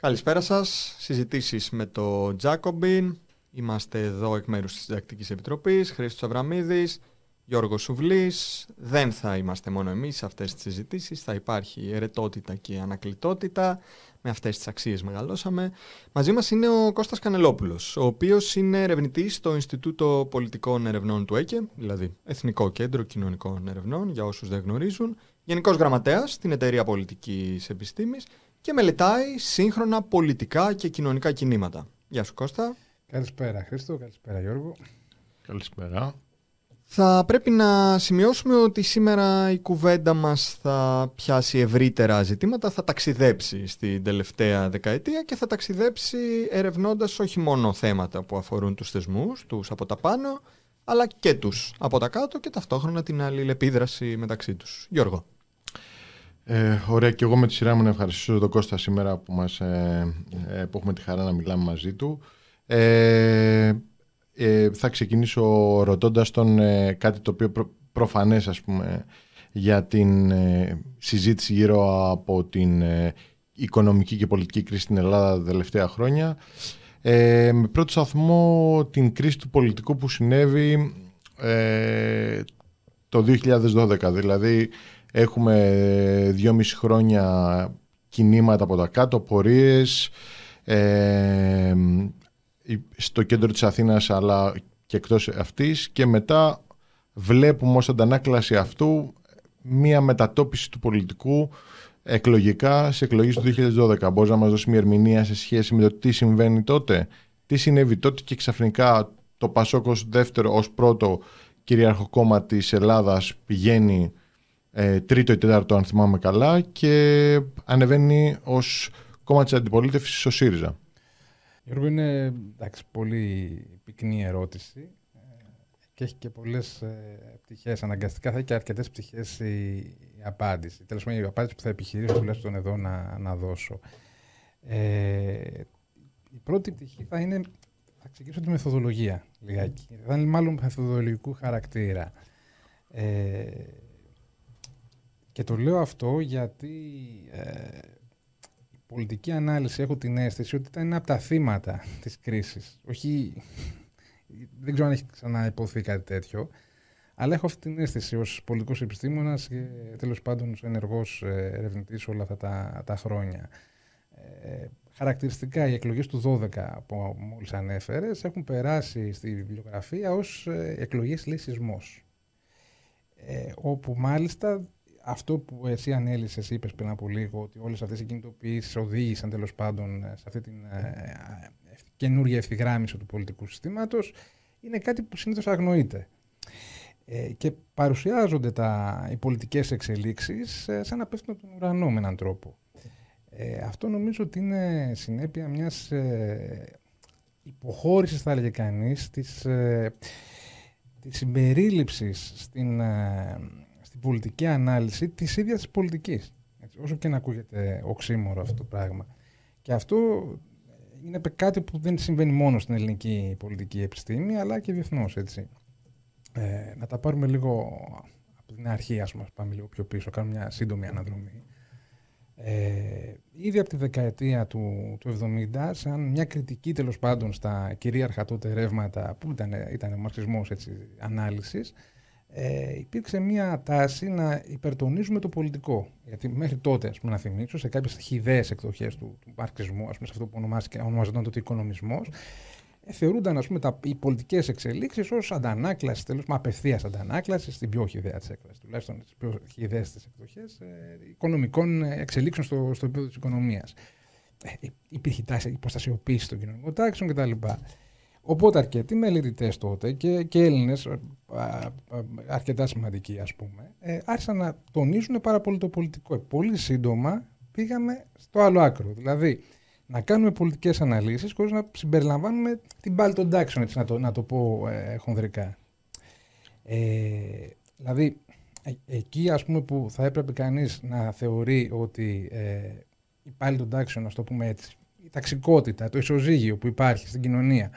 Καλησπέρα σας. Συζητήσεις με το Τζάκομπιν. Είμαστε εδώ εκ μέρους της Διδακτικής Επιτροπής. Χρήστος Αβραμίδης, Γιώργος Σουβλής. Δεν θα είμαστε μόνο εμείς σε αυτές τις συζητήσεις. Θα υπάρχει ερετότητα και ανακλητότητα. Με αυτές τις αξίες μεγαλώσαμε. Μαζί μας είναι ο Κώστας Κανελόπουλος, ο οποίος είναι ερευνητής στο Ινστιτούτο Πολιτικών Ερευνών του ΕΚΕ, δηλαδή Εθνικό Κέντρο Κοινωνικών Ερευνών, για όσους δεν γνωρίζουν. Γενικός Γραμματέας στην Εταιρεία Πολιτικής Επιστήμης και μελετάει σύγχρονα πολιτικά και κοινωνικά κινήματα. Γεια σου Κώστα. Καλησπέρα Χρήστο, καλησπέρα Γιώργο. Καλησπέρα. Θα πρέπει να σημειώσουμε ότι σήμερα η κουβέντα μας θα πιάσει ευρύτερα ζητήματα, θα ταξιδέψει στην τελευταία δεκαετία και θα ταξιδέψει ερευνώντας όχι μόνο θέματα που αφορούν τους θεσμούς, τους από τα πάνω, αλλά και τους από τα κάτω και ταυτόχρονα την αλληλεπίδραση μεταξύ τους. Γιώργο. Ε, ωραία και εγώ με τη σειρά μου να ευχαριστήσω τον Κώστα σήμερα που, μας, ε, ε, που έχουμε τη χαρά να μιλάμε μαζί του. Ε, ε, θα ξεκινήσω ρωτώντας τον ε, κάτι το οποίο προ, προφανές ας πούμε για την συζήτηση γύρω από την οικονομική και πολιτική κρίση στην Ελλάδα τα τελευταία χρόνια. με πρώτο σταθμό την κρίση του πολιτικού που συνέβη το 2012, δηλαδή Έχουμε δυόμιση χρόνια κινήματα από τα κάτω, πορείες ε, στο κέντρο της Αθήνας αλλά και εκτός αυτής και μετά βλέπουμε ως αντανάκλαση αυτού μία μετατόπιση του πολιτικού εκλογικά σε εκλογές του 2012. Μπορείς να μας δώσεις μια ερμηνεία σε σχέση με το τι συμβαίνει τότε, τι συνέβη τότε και ξαφνικά το Πασόκος δεύτερο ως πρώτο κυριαρχό κόμμα της Ελλάδας πηγαίνει ε, τρίτο ή τέταρτο αν θυμάμαι καλά και ανεβαίνει ως κόμμα της αντιπολίτευσης ο ΣΥΡΙΖΑ. Γιώργο, είναι εντάξει, πολύ πυκνή ερώτηση ε, και έχει και πολλές ε, πτυχές. Αναγκαστικά θα έχει και αρκετές πτυχές η, η απάντηση. Τέλος πάντων, η απάντηση που θα επιχειρήσω τουλάχιστον εδώ να, να δώσω. Ε, η πρώτη πτυχή θα είναι, θα ξεκινήσω τη μεθοδολογία λιγάκι. Θα είναι μάλλον μεθοδολογικού χαρακτήρα. Ε, και το λέω αυτό γιατί ε, η πολιτική ανάλυση έχω την αίσθηση ότι ήταν ένα από τα θύματα της κρίσης. Όχι, δεν ξέρω αν έχει ξαναυποθεί κάτι τέτοιο, αλλά έχω αυτή την αίσθηση ως πολιτικός επιστήμονας και τέλος πάντων ως ενεργός ε, ερευνητής όλα αυτά τα, τα χρόνια. Ε, χαρακτηριστικά οι εκλογές του 12 που μόλις ανέφερες έχουν περάσει στη βιβλιογραφία ως ε, εκλογές λύσισμός. Ε, όπου μάλιστα αυτό που εσύ ανέλησες, είπες πριν από λίγο, ότι όλες αυτές οι κινητοποιήσεις οδήγησαν τέλος πάντων σε αυτή την ε, ε, καινούργια ευθυγράμμιση του πολιτικού συστήματος, είναι κάτι που συνήθως αγνοείται. Ε, και παρουσιάζονται τα, οι πολιτικές εξελίξεις ε, σαν να πέφτουν από τον ουρανό με έναν τρόπο. Ε, αυτό νομίζω ότι είναι συνέπεια μιας ε, υποχώρησης, θα έλεγε κανείς, της, ε, της συμπερίληψης στην πολιτική ανάλυση της ίδιας της πολιτικής. Όσο και να ακούγεται οξύμορο αυτό το πράγμα. Και αυτό είναι κάτι που δεν συμβαίνει μόνο στην ελληνική πολιτική επιστήμη, αλλά και διεθνώς. Ε, να τα πάρουμε λίγο από την αρχή, ας πούμε, πάμε λίγο πιο πίσω, κάνουμε μια σύντομη αναδρομή. Ε, ήδη από τη δεκαετία του, του 70, σαν μια κριτική τέλος πάντων στα κυρίαρχα τότε ρεύματα που ήταν, ήταν ο μαρξισμός έτσι, ανάλυσης, ε, υπήρξε μια τάση να υπερτονίζουμε το πολιτικό. Γιατί μέχρι τότε, ας πούμε, να θυμίσω, σε κάποιες χιδαίε εκδοχές του, του μαρξισμού, ας πούμε, σε αυτό που ονομάζονταν τότε οικονομισμός, ε, θεωρούνταν ας πούμε, τα, οι πολιτικές εξελίξεις ως αντανάκλαση, τέλος πάντων, απευθείας αντανάκλαση, στην πιο χιδαία της έκλαση, τουλάχιστον στις πιο χιδαίες της εκδοχές, ε, οικονομικών εξελίξεων στο, στο επίπεδο της οικονομίας. Ε, υπήρχε τάση υποστασιοποίηση των κοινωνικών τάξεων κτλ. Οπότε αρκετοί μελετητές τότε και, και Έλληνες, αρκετά σημαντικοί ας πούμε, ε, άρχισαν να τονίζουν πάρα πολύ το πολιτικό. Πολύ σύντομα πήγαμε στο άλλο άκρο. Δηλαδή, να κάνουμε πολιτικές αναλύσεις χωρίς να συμπεριλαμβάνουμε την πάλι των τάξεων, έτσι να το, να το πω ε, χονδρικά. Ε, δηλαδή, ε, εκεί ας πούμε που θα έπρεπε κανείς να θεωρεί ότι ε, η πάλι των τάξεων, να το πούμε έτσι, η ταξικότητα, το ισοζύγιο που υπάρχει στην κοινωνία,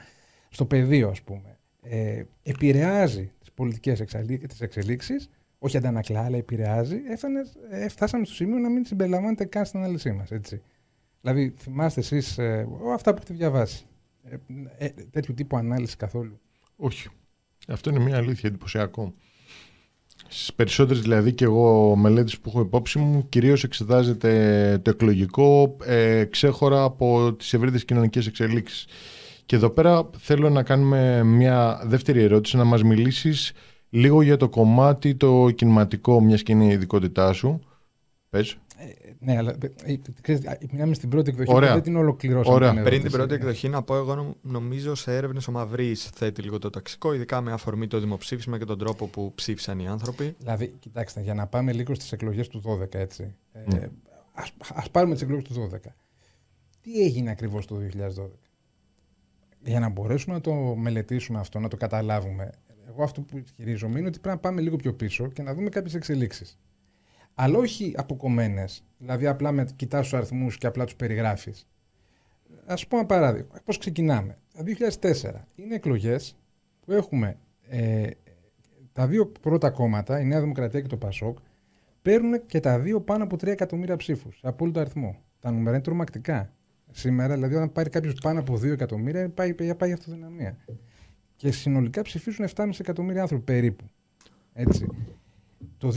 στο πεδίο, ας πούμε, ε, επηρεάζει τις πολιτικές τις εξελίξεις, όχι αντανακλά, αλλά επηρεάζει, έφτανες, ε, φτάσαμε στο σημείο να μην συμπεριλαμβάνεται καν στην ανάλυση μας, έτσι. Δηλαδή, θυμάστε εσείς ε, αυτά που έχετε διαβάσει. Ε, ε, τέτοιου τύπου ανάλυση καθόλου. Όχι. Αυτό είναι μια αλήθεια εντυπωσιακό. Στις περισσότερες δηλαδή και εγώ μελέτες που έχω υπόψη μου, κυρίως εξετάζεται το εκλογικό ε, ξέχωρα από τις ευρύτερες κοινωνικές εξελίξεις. Και εδώ πέρα θέλω να κάνουμε μια δεύτερη ερώτηση, να μας μιλήσεις λίγο για το κομμάτι το κινηματικό, μιας και είναι η ειδικότητά σου. Πες. Ναι, αλλά ε, ε, μιλάμε στην πρώτη εκδοχή. Ωραία. Δεν την ολοκληρώσαμε. Ωραία. Πριν την πρώτη εκδοχή, να πω εγώ νομίζω σε έρευνες ο Μαυρής θέτει λίγο το ταξικό, ειδικά με αφορμή το δημοψήφισμα και τον τρόπο που ψήφισαν οι άνθρωποι. Δηλαδή, κοιτάξτε, για να πάμε λίγο στις εκλογές του 12, έτσι. Mm. Ε, ας, πάρουμε τις εκλογές του 12. Τι έγινε ακριβώς το 2012. Για να μπορέσουμε να το μελετήσουμε αυτό, να το καταλάβουμε, εγώ αυτό που ισχυρίζομαι είναι ότι πρέπει να πάμε λίγο πιο πίσω και να δούμε κάποιες εξελίξεις αλλά όχι αποκομμένες. Δηλαδή, απλά με κοιτάς τους αριθμούς και απλά τους περιγράφεις. Α πούμε ένα παράδειγμα. Πώς ξεκινάμε. Το 2004 είναι εκλογές που έχουμε ε, τα δύο πρώτα κόμματα, η Νέα Δημοκρατία και το Πασόκ, παίρνουν και τα δύο πάνω από 3 εκατομμύρια ψήφους. Σε απόλυτο αριθμό. Τα νούμερα είναι τρομακτικά. Σήμερα, δηλαδή, όταν πάρει κάποιος πάνω από 2 εκατομμύρια, πάει, πάει, πάει αυτοδυναμία. Και συνολικά ψηφίζουν 7,5 εκατομμύρια άνθρωποι περίπου. Έτσι. Το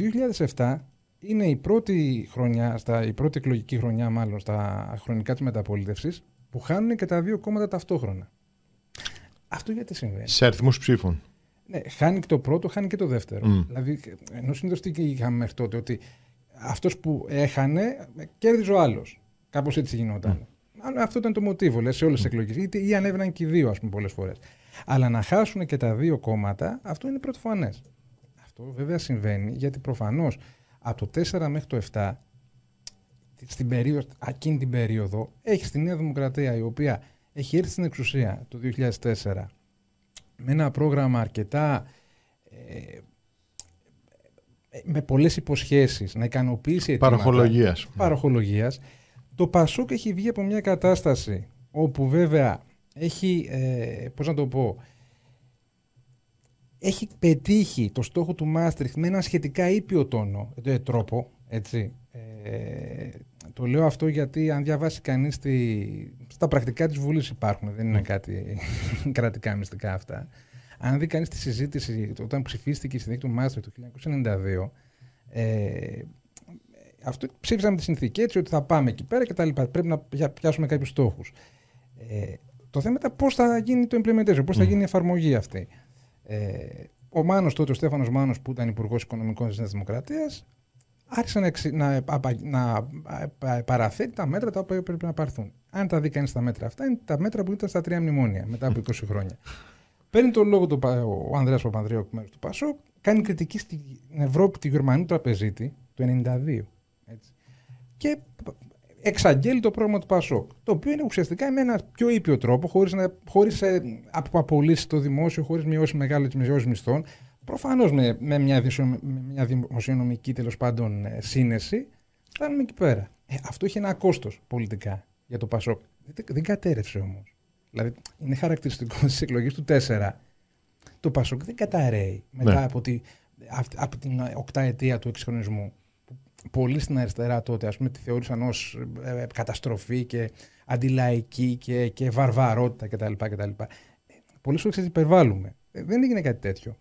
2007 είναι η πρώτη χρονιά, στα, η πρώτη εκλογική χρονιά μάλλον στα χρονικά της μεταπολίτευσης που χάνουν και τα δύο κόμματα ταυτόχρονα. Αυτό γιατί συμβαίνει; Σε αριθμούς ψήφων. Ναι, χάνει και το πρώτο, χάνει και το δεύτερο. Mm. Δηλαδή, ενώ συνήθως τι είχαμε μέχρι τότε, ότι αυτός που έχανε, κέρδιζε ο άλλος. Κάπως έτσι γινόταν. Mm. Αυτό ήταν το μοτίβο λες, σε όλες τις mm. εκλογές. Ή ανέβαιναν και οι δύο, ας πούμε, πολλές φορές. Αλλά να χάσουν και τα δύο κόμματα, αυτό είναι πρωτοφανές. Αυτό βέβαια συμβαίνει γιατί προφανώς από το 4 μέχρι το 7, στην περίοδο, εκείνη την περίοδο, έχει τη Νέα Δημοκρατία η οποία έχει έρθει στην εξουσία το 2004 με ένα πρόγραμμα αρκετά ε, με πολλές υποσχέσεις να ικανοποιήσει αιτήματα. Παροχολογίας. Παροχολογίας. Το Πασόκ έχει βγει από μια κατάσταση όπου βέβαια έχει, ε, πώς να το πω, έχει πετύχει το στόχο του Μάστριχτ με ένα σχετικά ήπιο τόνο, ε, τρόπο, έτσι. Ε, το λέω αυτό γιατί αν διαβάσει κανείς τη... στα πρακτικά της Βουλής υπάρχουν, δεν είναι κάτι κρατικά μυστικά αυτά. Αν δει κανείς τη συζήτηση όταν ψηφίστηκε η συνθήκη του Μάστριχτ το 1992, ε, αυτό, ψήφισαμε τη συνθήκη έτσι ότι θα πάμε εκεί πέρα και τα λοιπά. Πρέπει να πιάσουμε κάποιους στόχους. Ε, το θέμα ήταν πώς θα γίνει το implementation, πώς θα γίνει η εφαρμογή αυτή. Ε, ο μάνος τότε, ο Στέφανος Μάνος, που ήταν Υπουργός Οικονομικών της Νέας Δημοκρατίας, άρχισε να, να, να παραθέτει τα μέτρα τα οποία πρέπει να πάρθουν. Αν τα δει κανείς τα μέτρα αυτά, είναι τα μέτρα που ήταν στα τρία μνημόνια μετά από 20 χρόνια. Παίρνει τον λόγο του, ο Ανδρέας Παπανδρέου εκ μέρους του Πασό, κάνει κριτική στην Ευρώπη, τη Γερμανία, του τραπεζίτη, του 92. Έτσι. Και εξαγγέλει το πρόγραμμα του Πασόκ. Το οποίο είναι ουσιαστικά με ένα πιο ήπιο τρόπο, χωρίς χωρίς ε, απολύσει το δημόσιο, χωρίς μειώσει μεγάλε μειώσει μισθών. Προφανώς με, με, μια δημοσιονομική τέλος πάντων ε, σύνεση, φτάνουμε εκεί πέρα. Ε, αυτό είχε ένα κόστος πολιτικά για το Πασόκ. Δεν, κατέρευσε όμως. Δηλαδή, είναι χαρακτηριστικό της εκλογής του 4. Το Πασόκ δεν καταραίει μετά ναι. από, τη, από την του εξυγχρονισμού πολλοί στην αριστερά τότε ας πούμε, τη θεώρησαν ως ε, ε, καταστροφή και αντιλαϊκή και, και βαρβαρότητα κτλ. κτλ. Πολλές φορές υπερβάλλουμε. Ε, δεν έγινε κάτι τέτοιο.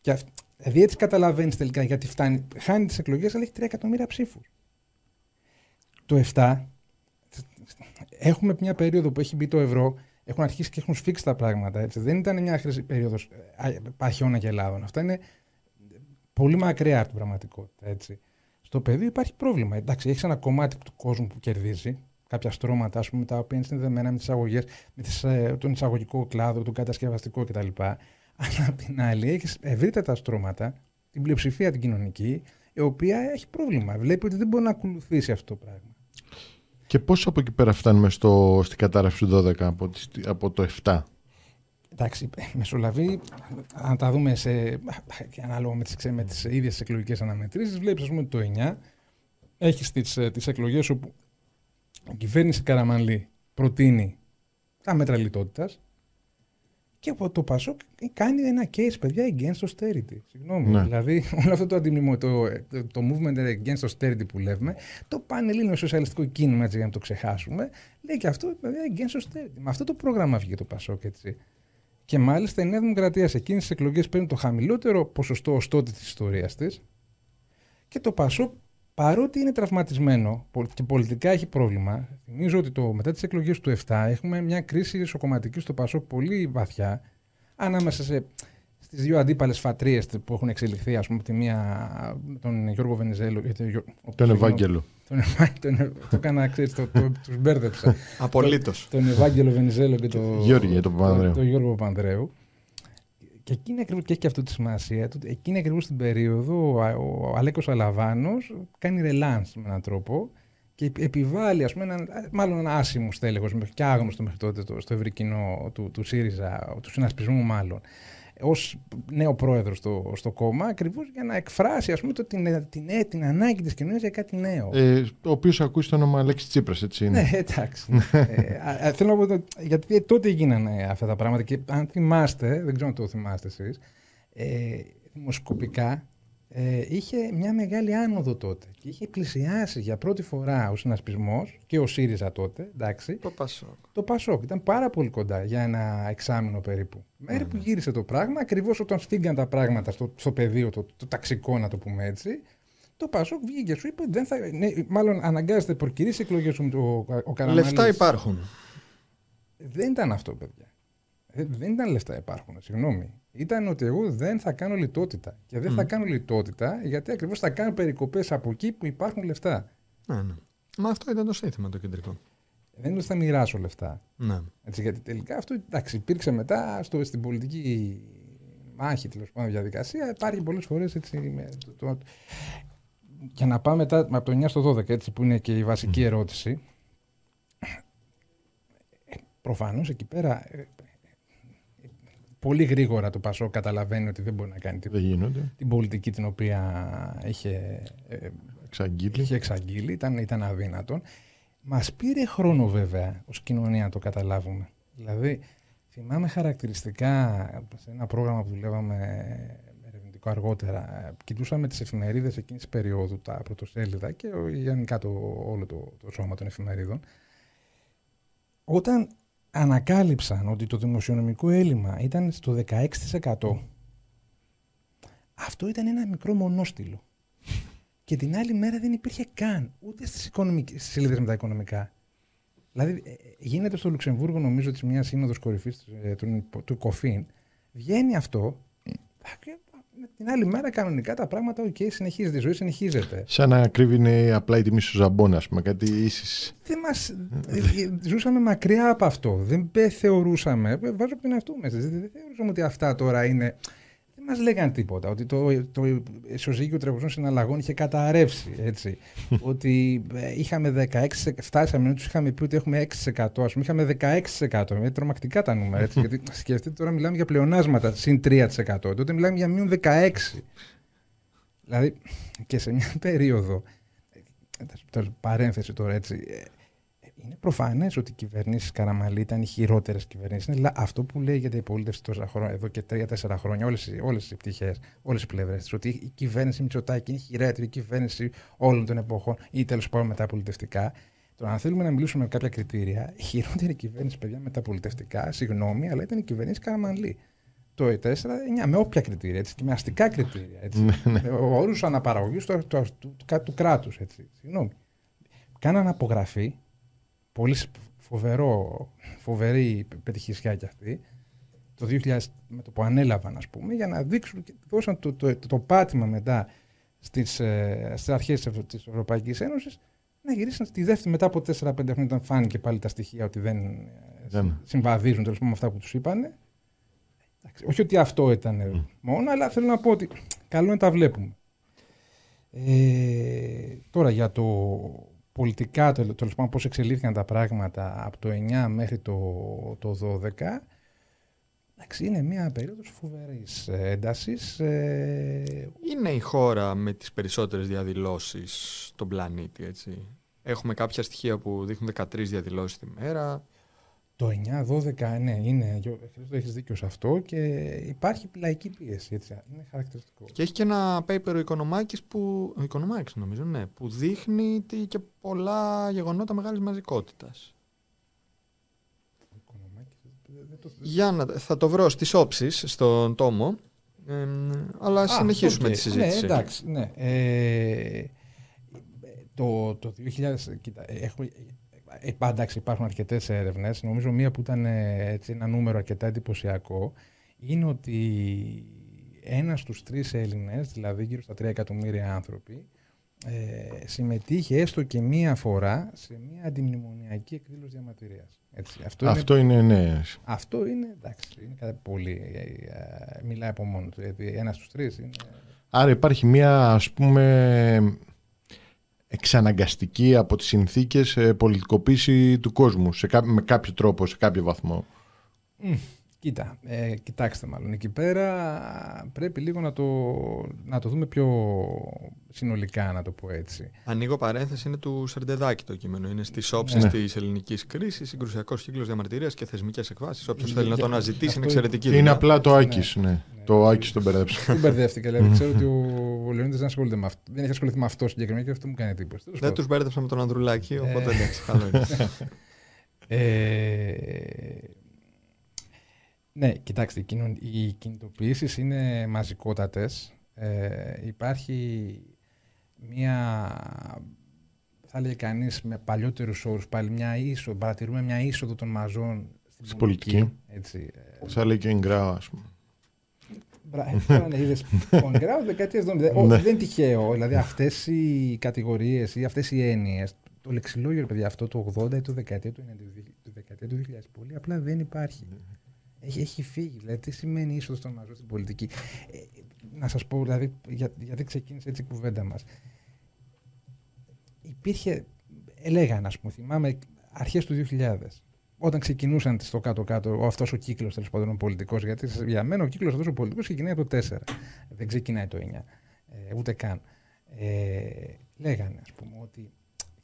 Και αυ... Δηλαδή έτσι καταλαβαίνεις τελικά γιατί φτάνει. Χάνει τις εκλογές, αλλά έχει 3 εκατομμύρια ψήφους. Το 7 έχουμε μια περίοδο που έχει μπει το ευρώ, έχουν αρχίσει και έχουν σφίξει τα πράγματα. Έτσι. Δεν ήταν μια χρυσή περίοδος παχιώνα και Ελλάδων. Αυτά είναι πολύ μακριά από την πραγματικότητα. Έτσι. Στο πεδίο υπάρχει πρόβλημα. Εντάξει, έχεις ένα κομμάτι του κόσμου που κερδίζει, κάποια στρώματα πούμε, τα οποία είναι συνδεδεμένα με τις εισαγωγές, με τις, ε, τον εισαγωγικό κλάδο, τον κατασκευαστικό κτλ. Αλλά απ' την άλλη έχεις ευρύτατα στρώματα, την πλειοψηφία την κοινωνική, η οποία έχει πρόβλημα. Βλέπει ότι δεν μπορεί να ακολουθήσει αυτό το πράγμα. Και πώ από εκεί πέρα φτάνουμε στο, στην κατάρρευση του 12 από, από το 7. Εντάξει, μεσολαβεί, αν τα δούμε σε, ανάλογα με τις, με τις ίδιες εκλογικές αναμετρήσεις, βλέπεις ας πούμε το 9 έχεις τις, ε, τις εκλογές όπου η κυβέρνηση Καραμανλή προτείνει τα μέτρα λιτότητας και Και το Πασόκ κάνει ένα case, παιδιά, against austerity. Συγγνώμη. Ναι. Δηλαδή, όλο αυτό το, αντιμνημο, το, το movement against austerity που λέμε, το πανελλήνιο σοσιαλιστικό κίνημα, έτσι, για να το ξεχάσουμε, λέει και αυτό, παιδιά, against austerity. Με αυτό το πρόγραμμα βγήκε το Πασόκ, έτσι. Και μάλιστα η Νέα Δημοκρατία σε εκείνες τις εκλογές παίρνει το χαμηλότερο ποσοστό ωστότη της ιστορίας της. Και το Πασόκ, παρότι είναι τραυματισμένο και πολιτικά έχει πρόβλημα, θυμίζω ότι το, μετά τις εκλογές του 7 έχουμε μια κρίση ισοκομματική στο Πασόκ πολύ βαθιά, ανάμεσα σε, στις δύο αντίπαλες φατρίες που έχουν εξελιχθεί, ας πούμε, τη μία με τον Γιώργο Βενιζέλο. Τον Ευάγγελο. Τον, τον, το έκανα, ξέρεις, το, το, τους μπέρδεψα. Απολύτως. τον Ευάγγελο Βενιζέλο και τον Γιώργη, το Παπανδρέου. Το, Γιώργο Παπανδρέου. Και εκείνη ακριβώς, και έχει και αυτό τη σημασία του, εκείνη ακριβώς την περίοδο ο, ο Αλέκος Αλαβάνος κάνει ρελάνς με έναν τρόπο και επιβάλλει, ας πούμε, έναν, μάλλον ένα άσημο στέλεχος και άγνωστο μέχρι τότε το, στο ευρύ κοινό του, του ΣΥΡΙΖΑ, του συνασπισμού μάλλον, ως νέο πρόεδρο στο, στο κόμμα, ακριβώς για να εκφράσει ας πούμε, το, την, την, την, την ανάγκη της κοινωνίας για κάτι νέο. Ε, ο οποίος ακούσει το όνομα Αλέξης Τσίπρας, έτσι είναι. Ναι, εντάξει. ε, θέλω να πω, γιατί τότε γίνανε αυτά τα πράγματα και αν θυμάστε, δεν ξέρω αν το θυμάστε εσείς, ε, δημοσκοπικά ε, είχε μια μεγάλη άνοδο τότε και είχε πλησιάσει για πρώτη φορά ο συνασπισμός και ο ΣΥΡΙΖΑ τότε. Εντάξει, το Πασόκ. Το Πασόκ ήταν πάρα πολύ κοντά για ένα εξάμεινο περίπου. Μέχρι mm. που γύρισε το πράγμα, ακριβώς όταν σφίγγαν τα πράγματα στο, στο πεδίο, το, το ταξικό, να το πούμε έτσι, το Πασόκ βγήκε και σου είπε δεν θα. Ναι, μάλλον αναγκάζεται προκυρήσει εκλογές σου ο, ο Καραμαλής. Λεφτά υπάρχουν. Δεν ήταν αυτό, παιδιά. Δεν ήταν λεφτά υπάρχουν, συγγνώμη. Ήταν ότι εγώ δεν θα κάνω λιτότητα. Και δεν mm. θα κάνω λιτότητα γιατί ακριβώς θα κάνω περικοπές από εκεί που υπάρχουν λεφτά. Ναι, ναι. Μα αυτό ήταν το σύνθημα το κεντρικό. Δεν είναι ότι θα μοιράσω λεφτά. Ναι. Έτσι, γιατί τελικά αυτό εντάξει, υπήρξε μετά στο, στην πολιτική μάχη, τέλος πάντων, διαδικασία. Υπάρχει πολλές φορές έτσι. Με, το, το, για να πάμε μετά από το 9 στο 12, έτσι, που είναι και η βασική mm. ερώτηση. Προφανώς εκεί πέρα πολύ γρήγορα το Πασό καταλαβαίνει ότι δεν μπορεί να κάνει την, την πολιτική την οποία είχε εξαγγείλει. Είχε εξαγγείλει ήταν, ήταν αδύνατον. Μας πήρε χρόνο βέβαια ως κοινωνία να το καταλάβουμε. Δηλαδή, θυμάμαι χαρακτηριστικά σε ένα πρόγραμμα που δουλεύαμε ερευνητικό αργότερα, κοιτούσαμε τις εφημερίδες εκείνης της περίοδου, τα πρωτοσέλιδα και γενικά το, όλο το, το σώμα των εφημερίδων. Όταν ανακάλυψαν ότι το δημοσιονομικό έλλειμμα ήταν στο 16%. Αυτό ήταν ένα μικρό μονόστιλο. Και την άλλη μέρα δεν υπήρχε καν ούτε στις, στις σελίδες με τα οικονομικά. Δηλαδή ε, γίνεται στο Λουξεμβούργο νομίζω της μιας σύνοδος κορυφής ε, του, του ΚΟΦΗΝ. Βγαίνει αυτό την άλλη μέρα κανονικά τα πράγματα, οκ, okay, συνεχίζεται, η ζωή συνεχίζεται. Σαν να κρύβει απλά η τιμή σου ζαμπόνα, ας πούμε, κάτι ίσης. Δεν μας... Ζούσαμε μακριά από αυτό. Δεν θεωρούσαμε, βάζω από την εαυτό μέσα, δεν θεωρούσαμε ότι αυτά τώρα είναι μας λέγανε τίποτα. Ότι το, το ισοζύγιο τρεχουσών συναλλαγών είχε καταρρεύσει. Έτσι. ότι ε, είχαμε 16, φτάσαμε, τους είχαμε πει ότι έχουμε 6%. Α πούμε, είχαμε 16%. Είναι τρομακτικά τα νούμερα. Έτσι, γιατί σκεφτείτε τώρα μιλάμε για πλεονάσματα συν 3%. Τότε μιλάμε για μείον 16%. Δηλαδή και σε μια περίοδο. Ε, παρένθεση τώρα έτσι είναι προφανές ότι οι κυβερνήσεις Καραμαλή ήταν οι χειρότερες κυβερνήσεις. Είναι αυτό που λέει για την υπολίτευση τόσα χρόνια, εδώ και τρία-τέσσερα χρόνια, όλες τι πτυχές, όλες οι πλευρές της. Ότι η κυβέρνηση Μητσοτάκη είναι η χειρότερη κυβέρνηση όλων των εποχών ή τέλος πάντων μεταπολιτευτικά. Τώρα, αν θέλουμε να μιλήσουμε με κάποια κριτήρια, η χειρότερη κυβέρνηση, παιδιά, μεταπολιτευτικά, συγγνώμη, αλλά ήταν η κυβέρνηση Καραμαλή. Το E4, 9, με όποια κριτήρια, έτσι, και με αστικά κριτήρια. Έτσι, ναι, ναι. με όρους αναπαραγωγής του, του, του, του, του κράτους. Συγγνώμη. Κάναν απογραφή πολύ φοβερό, φοβερή πετυχησιά κι αυτή, το 2000 με το που ανέλαβαν ας πούμε, για να δείξουν και δώσαν το, το, το, πάτημα μετά στις, ε, στις αρχές της Ευρωπαϊκής Ένωσης να γυρίσουν στη δεύτερη μετά από 4-5 χρόνια όταν φάνηκε πάλι τα στοιχεία ότι δεν, ε, δεν. συμβαδίζουν τέλος με αυτά που τους είπαν. Όχι ότι αυτό ήταν μόνο, αλλά θέλω να πω ότι καλό να τα βλέπουμε. Ε, τώρα για το πολιτικά τέλο πάντων πώς εξελίχθηκαν τα πράγματα από το 9 μέχρι το, το 12 εντάξει, είναι μια περίοδος φοβερής έντασης. Ε... Είναι η χώρα με τις περισσότερες διαδηλώσεις στον πλανήτη, έτσι. Έχουμε κάποια στοιχεία που δείχνουν 13 διαδηλώσεις τη μέρα. Το 9-12, ναι, είναι. Το έχεις δίκιο σε αυτό και υπάρχει λαϊκή πίεση. Έτσι, είναι χαρακτηριστικό. Και έχει και ένα paper ο Οικονομάκης που. Ο Οικονομάκης νομίζω, ναι. Που δείχνει και πολλά γεγονότα μεγάλης μαζικότητας. Για να, θα το βρω στις όψεις στον τόμο ε, αλλά Α, συνεχίσουμε okay. τη συζήτηση. Ναι, εντάξει, ναι. Ε, το, το 2000, κοίτα, έχουμε, ε, εντάξει, υπάρχουν αρκετές έρευνες. Νομίζω μία που ήταν ε, έτσι, ένα νούμερο αρκετά εντυπωσιακό είναι ότι ένας στους τρεις Έλληνες, δηλαδή γύρω στα 3 εκατομμύρια άνθρωποι, ε, συμμετείχε έστω και μία φορά σε μία αντιμνημονιακή εκδήλωση διαμαρτυρίας. Αυτό, αυτό είναι, είναι ναι. Αυτό είναι εντάξει, είναι κάτι πολύ. Ε, μιλάει από μόνος του. Γιατί ένας στους τρεις είναι. Άρα υπάρχει μία ας πούμε εξαναγκαστική από τις συνθήκες ε, πολιτικοποίηση του κόσμου σε με κάποιο τρόπο, σε κάποιο βαθμό. Κοίτα, ε, κοιτάξτε μάλλον, εκεί πέρα πρέπει λίγο να το, να το δούμε πιο συνολικά, να το πω έτσι. Ανοίγω παρένθεση, είναι του Σερντεδάκη το κείμενο. Είναι στις όψεις ναι. της ελληνικής κρίσης, συγκρουσιακός κύκλος διαμαρτυρίας και θεσμικές εκβάσει. Όποιος θέλει να το αναζητήσει, είναι εξαιρετική. Είναι απλά το Άκης. Ναι. ναι. Το Άκης τον μπερδέψε. Δεν μπερδεύτηκα. Δηλαδή, ξέρω ότι ο Λεωνίδη δεν ασχολείται με αυτό. Δεν έχει ασχοληθεί με αυτό συγκεκριμένα και αυτό μου κάνει εντύπωση. Δεν τους μπέρδεψα με τον Ανδρουλάκη, οπότε εντάξει, καλό είναι. Ε, ναι, κοιτάξτε, οι κινητοποιήσεις είναι μαζικότατες. Ε, υπάρχει μία, θα λέει κανείς με παλιότερους όρους, πάλι μια είσοδο, παρατηρούμε μια είσοδο των μαζών στην πολιτική. Έτσι, ε, θα λέει και ο Γκράου, ας πούμε. Μπράβο, ναι, είδες, ο Γκράου δεκαετίες 70. Ναι. Δεν είναι τυχαίο, δηλαδή αυτές οι κατηγορίες ή αυτές οι έννοιες, το λεξιλόγιο, παιδιά, αυτό το 80 ή το δεκαετία του 2000, πολύ απλά δεν υπάρχει. Ναι. Έχει, έχει φύγει. Δηλαδή, τι σημαίνει είσοδο των μαζών στην πολιτική. Ε, να σας πω, δηλαδή, για, γιατί ξεκίνησε έτσι η κουβέντα μας. Υπήρχε, έλεγαν, ας πούμε, θυμάμαι, αρχές του 2000, όταν ξεκινούσαν στο κάτω-κάτω αυτός ο κύκλος τέλος πάντων πολιτικός, γιατί για μένα ο κύκλος αυτός ο πολιτικός ξεκινάει από το 4. Δεν ξεκινάει το 9. Ε, ούτε καν. Ε, λέγανε, ας πούμε, ότι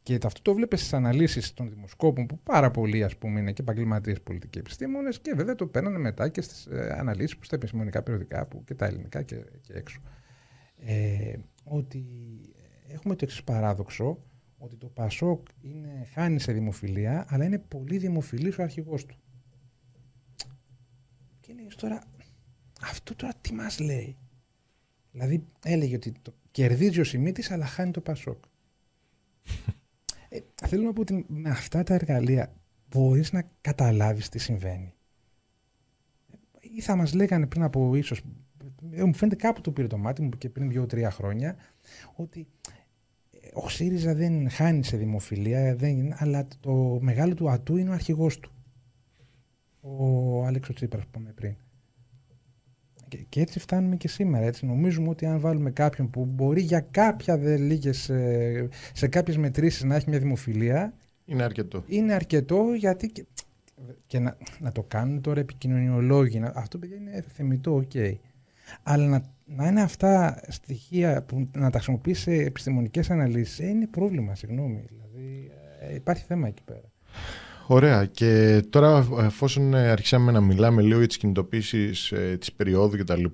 και αυτό το βλέπεις στις αναλύσεις των δημοσκόπων, που πάρα πολλοί ας πούμε, είναι και επαγγελματίες πολιτικοί επιστήμονες, και βέβαια το παίρνανε μετά και στις ε, αναλύσεις που στα επιστημονικά περιοδικά που και τα ελληνικά και, και έξω. Ε, ότι έχουμε το εξής παράδοξο, ότι το Πασόκ είναι, χάνει σε δημοφιλία, αλλά είναι πολύ δημοφιλής ο αρχηγός του. Και λέει τώρα, αυτό τώρα τι μας λέει; Δηλαδή έλεγε ότι το κερδίζει ο Σιμίτης, αλλά χάνει το Πασόκ. Ε, θέλω να πω ότι με αυτά τα εργαλεία μπορείς να καταλάβεις τι συμβαίνει. Ή θα μας λέγανε πριν από ίσως, ε, μου φαίνεται κάπου το πήρε το μάτι μου και πριν δύο-τρία χρόνια, ότι ε, ο ΣΥΡΙΖΑ δεν χάνει σε δημοφιλία, δεν, αλλά το μεγάλο του ατού είναι ο αρχηγός του. Ο Άλεξο Τσίπρας που είπαμε πριν. Και, έτσι φτάνουμε και σήμερα. Έτσι. Νομίζουμε ότι αν βάλουμε κάποιον που μπορεί για κάποια δε λίγες, ε, σε κάποιες μετρήσεις να έχει μια δημοφιλία... Είναι αρκετό. Είναι αρκετό γιατί... Και, και να, να το κάνουν τώρα επικοινωνιολόγοι. Να, αυτό παιδιά είναι θεμιτό, OK. Okay. Αλλά να, να είναι αυτά στοιχεία που να τα χρησιμοποιήσει σε επιστημονικές αναλύσεις ε, είναι πρόβλημα, συγγνώμη. Δηλαδή ε, υπάρχει θέμα εκεί πέρα. Ωραία. Και τώρα, εφόσον αρχίσαμε να μιλάμε λίγο για τις κινητοποιήσεις ε, της περίοδου κτλ.,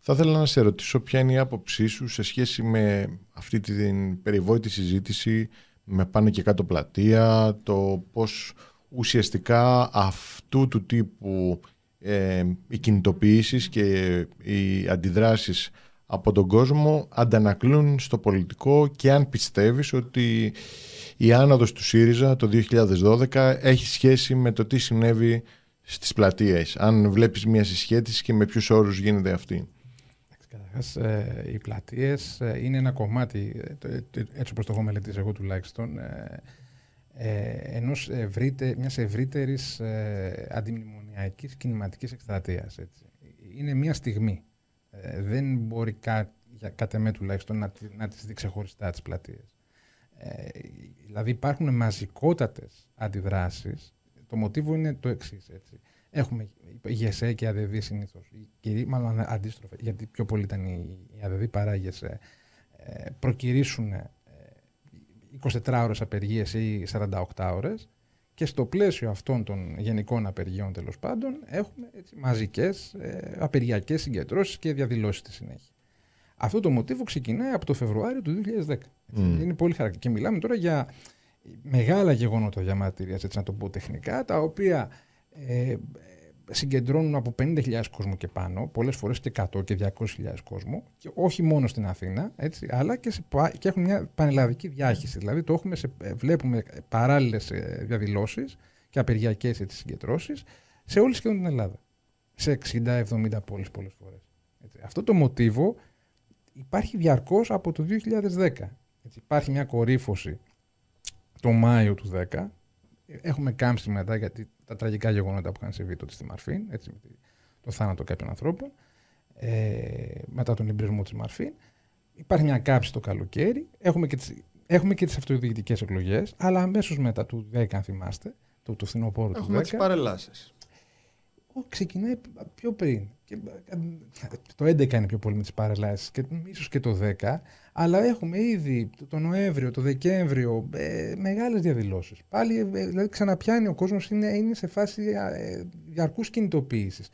θα ήθελα να σε ρωτήσω ποια είναι η άποψή σου σε σχέση με αυτή την περιβόητη συζήτηση με πάνω και κάτω πλατεία, το πώς ουσιαστικά αυτού του τύπου ε, οι κινητοποιήσεις και οι αντιδράσεις από τον κόσμο αντανακλούν στο πολιτικό και αν πιστεύεις ότι η άνοδος του ΣΥΡΙΖΑ το 2012 έχει σχέση με το τι συνέβη στις πλατείες. Αν βλέπεις μια συσχέτιση και με ποιους όρους γίνεται αυτή. Καταρχάς, ε, οι πλατείες ε, είναι ένα κομμάτι, ε, έτσι όπως το έχω μελετήσει εγώ τουλάχιστον, ενός ευρύτε, μιας ευρύτερης αντιμνημονιακής κινηματικής εκστρατείας. Έτσι. Είναι μια στιγμή. δεν μπορεί κά, για, κατ' εμέ τουλάχιστον να, να τις δει ξεχωριστά τις πλατείες. Ε, δηλαδή υπάρχουν μαζικότατες αντιδράσεις. Το μοτίβο είναι το εξής. Έχουμε ΓΕΣΕ και ΑΔΔ συνήθως. Μάλλον αντίστροφα, γιατί πιο πολύ ήταν η ΑΔΔ παρά η ΓΕΣΕ. Ε, προκυρήσουν 24 ε, ώρες απεργίες ή 48 ώρες Και στο πλαίσιο αυτών των γενικών απεργιών τέλος πάντων έχουμε έτσι, μαζικές ε, απεργιακές συγκεντρώσεις και διαδηλώσεις στη συνέχεια. Αυτό το μοτίβο ξεκινάει από το Φεβρουάριο του 2010. Είναι πολύ χαρακτηριστικό. Και μιλάμε τώρα για μεγάλα γεγονότα διαμαρτυρία, έτσι να το πω τεχνικά, τα οποία ε, συγκεντρώνουν από 50.000 κόσμο και πάνω, πολλές φορές και 100 και 200.000 κόσμο, και όχι μόνο στην Αθήνα, έτσι, αλλά και, σε, και έχουν μια πανελλαδική διάχυση. Δηλαδή το έχουμε σε, ε, βλέπουμε παράλληλες ε, διαδηλώσεις και απεργιακές έτσι, συγκεντρώσεις σε όλη σχεδόν την Ελλάδα. Σε 60-70 πόλεις πολλές φορές. Έτσι. Αυτό το μοτίβο υπάρχει διαρκώς από το 2010. Έτσι. Υπάρχει μια κορύφωση το Μάιο του 10. Έχουμε κάμψει μετά γιατί τα τραγικά γεγονότα που είχαν συμβεί τότε στη Μαρφίν, έτσι, με το θάνατο κάποιων ανθρώπων, ε, μετά τον εμπειρισμό της Μαρφίν. Υπάρχει μια κάμψη το καλοκαίρι. Έχουμε και τις, έχουμε και τις αυτοδιοικητικές εκλογές, αλλά αμέσως μετά του 10, αν θυμάστε, του, του φθινοπόρου του 10. Έχουμε τις παρελάσεις ξεκινάει πιο πριν. Και, ε, το 11 είναι πιο πολύ με τις παρελάσει και ίσως και το 10. Αλλά έχουμε ήδη το Νοέμβριο, το Δεκέμβριο ε, μεγάλες διαδηλώσεις. Πάλι ε, δηλαδή ξαναπιάνει ο κόσμος, είναι, είναι σε φάση ε, διαρκούς κινητοποίησης.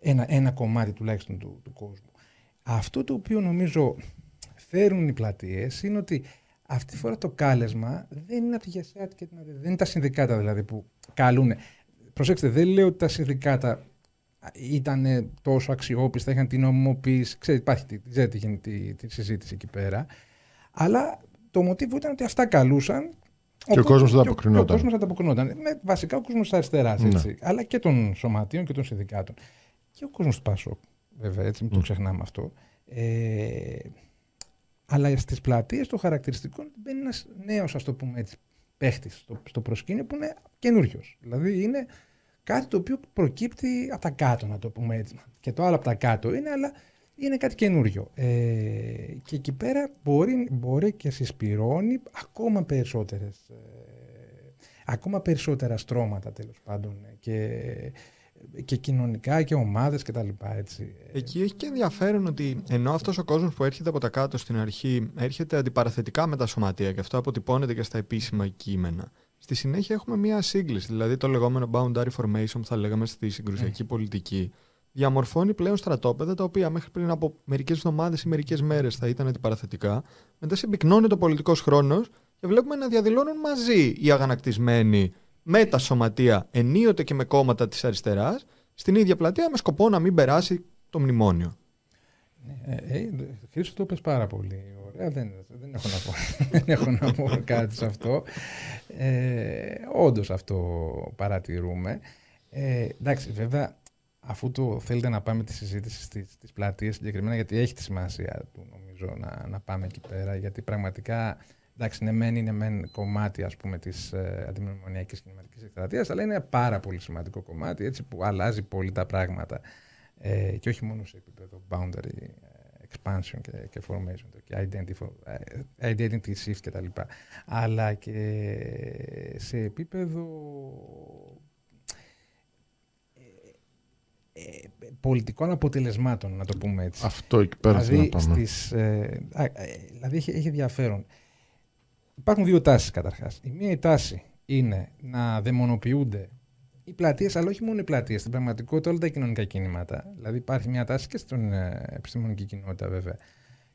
Ένα, ένα κομμάτι τουλάχιστον του, του κόσμου. Αυτό το οποίο νομίζω φέρουν οι πλατείες είναι ότι αυτή τη φορά το κάλεσμα δεν είναι από τη και δεν είναι τα συνδικάτα δηλαδή που καλούν. Προσέξτε, δεν λέω ότι τα συνδικάτα ήταν τόσο αξιόπιστα, είχαν την νομιμοποίηση. Ξέρετε, υπάρχει, ξέρετε τη, τη, τη συζήτηση εκεί πέρα. Αλλά το μοτίβο ήταν ότι αυτά καλούσαν. Και ο, ο κόσμος ανταποκρινόταν. Και ο κόσμος ανταποκρινόταν. Με βασικά ο κόσμος της αριστεράς, ναι. αλλά και των σωματείων και των συνδικάτων. Και ο κόσμος του Πάσο, βέβαια, έτσι, μην το ξεχνάμε αυτό. Ε, αλλά στις πλατείες το χαρακτηριστικό είναι ότι μπαίνει ένας νέος, ας το πούμε έτσι, παίχτης στο, στο προσκήνιο που είναι καινούριος. Δηλαδή είναι κάτι το οποίο προκύπτει από τα κάτω, να το πούμε έτσι. Και το άλλο από τα κάτω είναι, αλλά είναι κάτι καινούριο. Ε, και εκεί πέρα μπορεί, μπορεί και συσπηρώνει ακόμα περισσότερες, ε, ακόμα περισσότερα στρώματα τέλος πάντων και, και κοινωνικά και ομάδες και τα λοιπά, έτσι. Εκεί έχει και ενδιαφέρον ότι ενώ αυτός ο κόσμος που έρχεται από τα κάτω στην αρχή έρχεται αντιπαραθετικά με τα σωματεία και αυτό αποτυπώνεται και στα επίσημα κείμενα. Στη συνέχεια έχουμε μία σύγκληση, δηλαδή το λεγόμενο boundary formation που θα λέγαμε στη συγκρουσιακή mm. πολιτική. Διαμορφώνει πλέον στρατόπεδα τα οποία μέχρι πριν από μερικές εβδομάδες ή μερικές μέρες θα ήταν αντιπαραθετικά. Μετά συμπυκνώνει το πολιτικός χρόνος και βλέπουμε να διαδηλώνουν μαζί οι αγανακτισμένοι με τα σωματεία, ενίοτε και με κόμματα της αριστεράς, στην ίδια πλατεία με σκοπό να μην περάσει το μνημόνιο. Ε, ε, Χρήστο το είπες πάρα πολύ ωραία, δεν, δεν, έχω να πω, δεν έχω να πω κάτι σε αυτό. Ε, όντως αυτό παρατηρούμε. Ε, εντάξει, βέβαια, αφού το θέλετε να πάμε τη συζήτηση στις, στις πλατείες συγκεκριμένα, γιατί έχει τη σημασία του νομίζω να, να πάμε εκεί πέρα, γιατί πραγματικά Εντάξει, ναι, μεν είναι μεν κομμάτι ας πούμε, της ε, αντιμνημονιακής κινηματικής εκστρατείας, αλλά είναι ένα πάρα πολύ σημαντικό κομμάτι, έτσι, που αλλάζει πολύ τα πράγματα. Ε, και όχι μόνο σε επίπεδο boundary ε, expansion και, και formation και identity, ε, identity shift και τα λοιπά, αλλά και σε επίπεδο πολιτικών αποτελεσμάτων, να το πούμε έτσι. Αυτό εκεί πέρα δηλαδή, να Στις, ε, δηλαδή έχει, έχει ενδιαφέρον. Υπάρχουν δύο τάσεις καταρχάς. Η μία η τάση είναι να δαιμονοποιούνται οι πλατείες, αλλά όχι μόνο οι πλατείες, στην πραγματικότητα όλα τα κοινωνικά κινήματα. Δηλαδή υπάρχει μια τάση και στην ε, επιστημονική κοινότητα βέβαια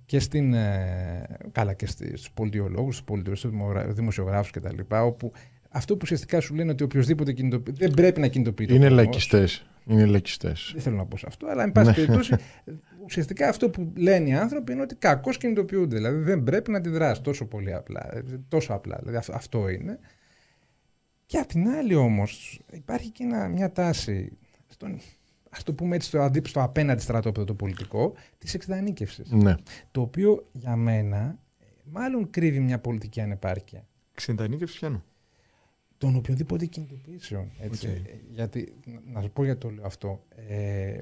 και στην, ε, καλά και στους πολιτιολόγους, στους πολιτιολόγους, στους δημοσιογράφους κτλ. Όπου αυτό που ουσιαστικά σου λένε ότι οποιοδήποτε κινητοποιεί, δεν πρέπει να κινητοποιείται. Είναι λαϊκιστές. Είναι λαϊκιστές. Δεν θέλω να πω σε αυτό, αλλά εν πάση ναι. περιπτώσει, ουσιαστικά αυτό που λένε οι άνθρωποι είναι ότι κακώς κινητοποιούνται. Δηλαδή δεν πρέπει να αντιδράσει τόσο πολύ απλά. Ε, τόσο απλά. Δηλαδή αυτό είναι. Και απ' την άλλη όμως υπάρχει και μια τάση, στον, ας το πούμε έτσι στο, στο απέναντι στρατόπεδο το πολιτικό, της εξδανίκευσης. Ναι. Το οποίο για μένα μάλλον κρύβει μια πολιτική ανεπάρκεια. Εξεντανίκευση ποια Των οποιοδήποτε κινητοποιήσεων. Έτσι. Okay. Γιατί, να σου πω γιατί το λέω αυτό. Ε,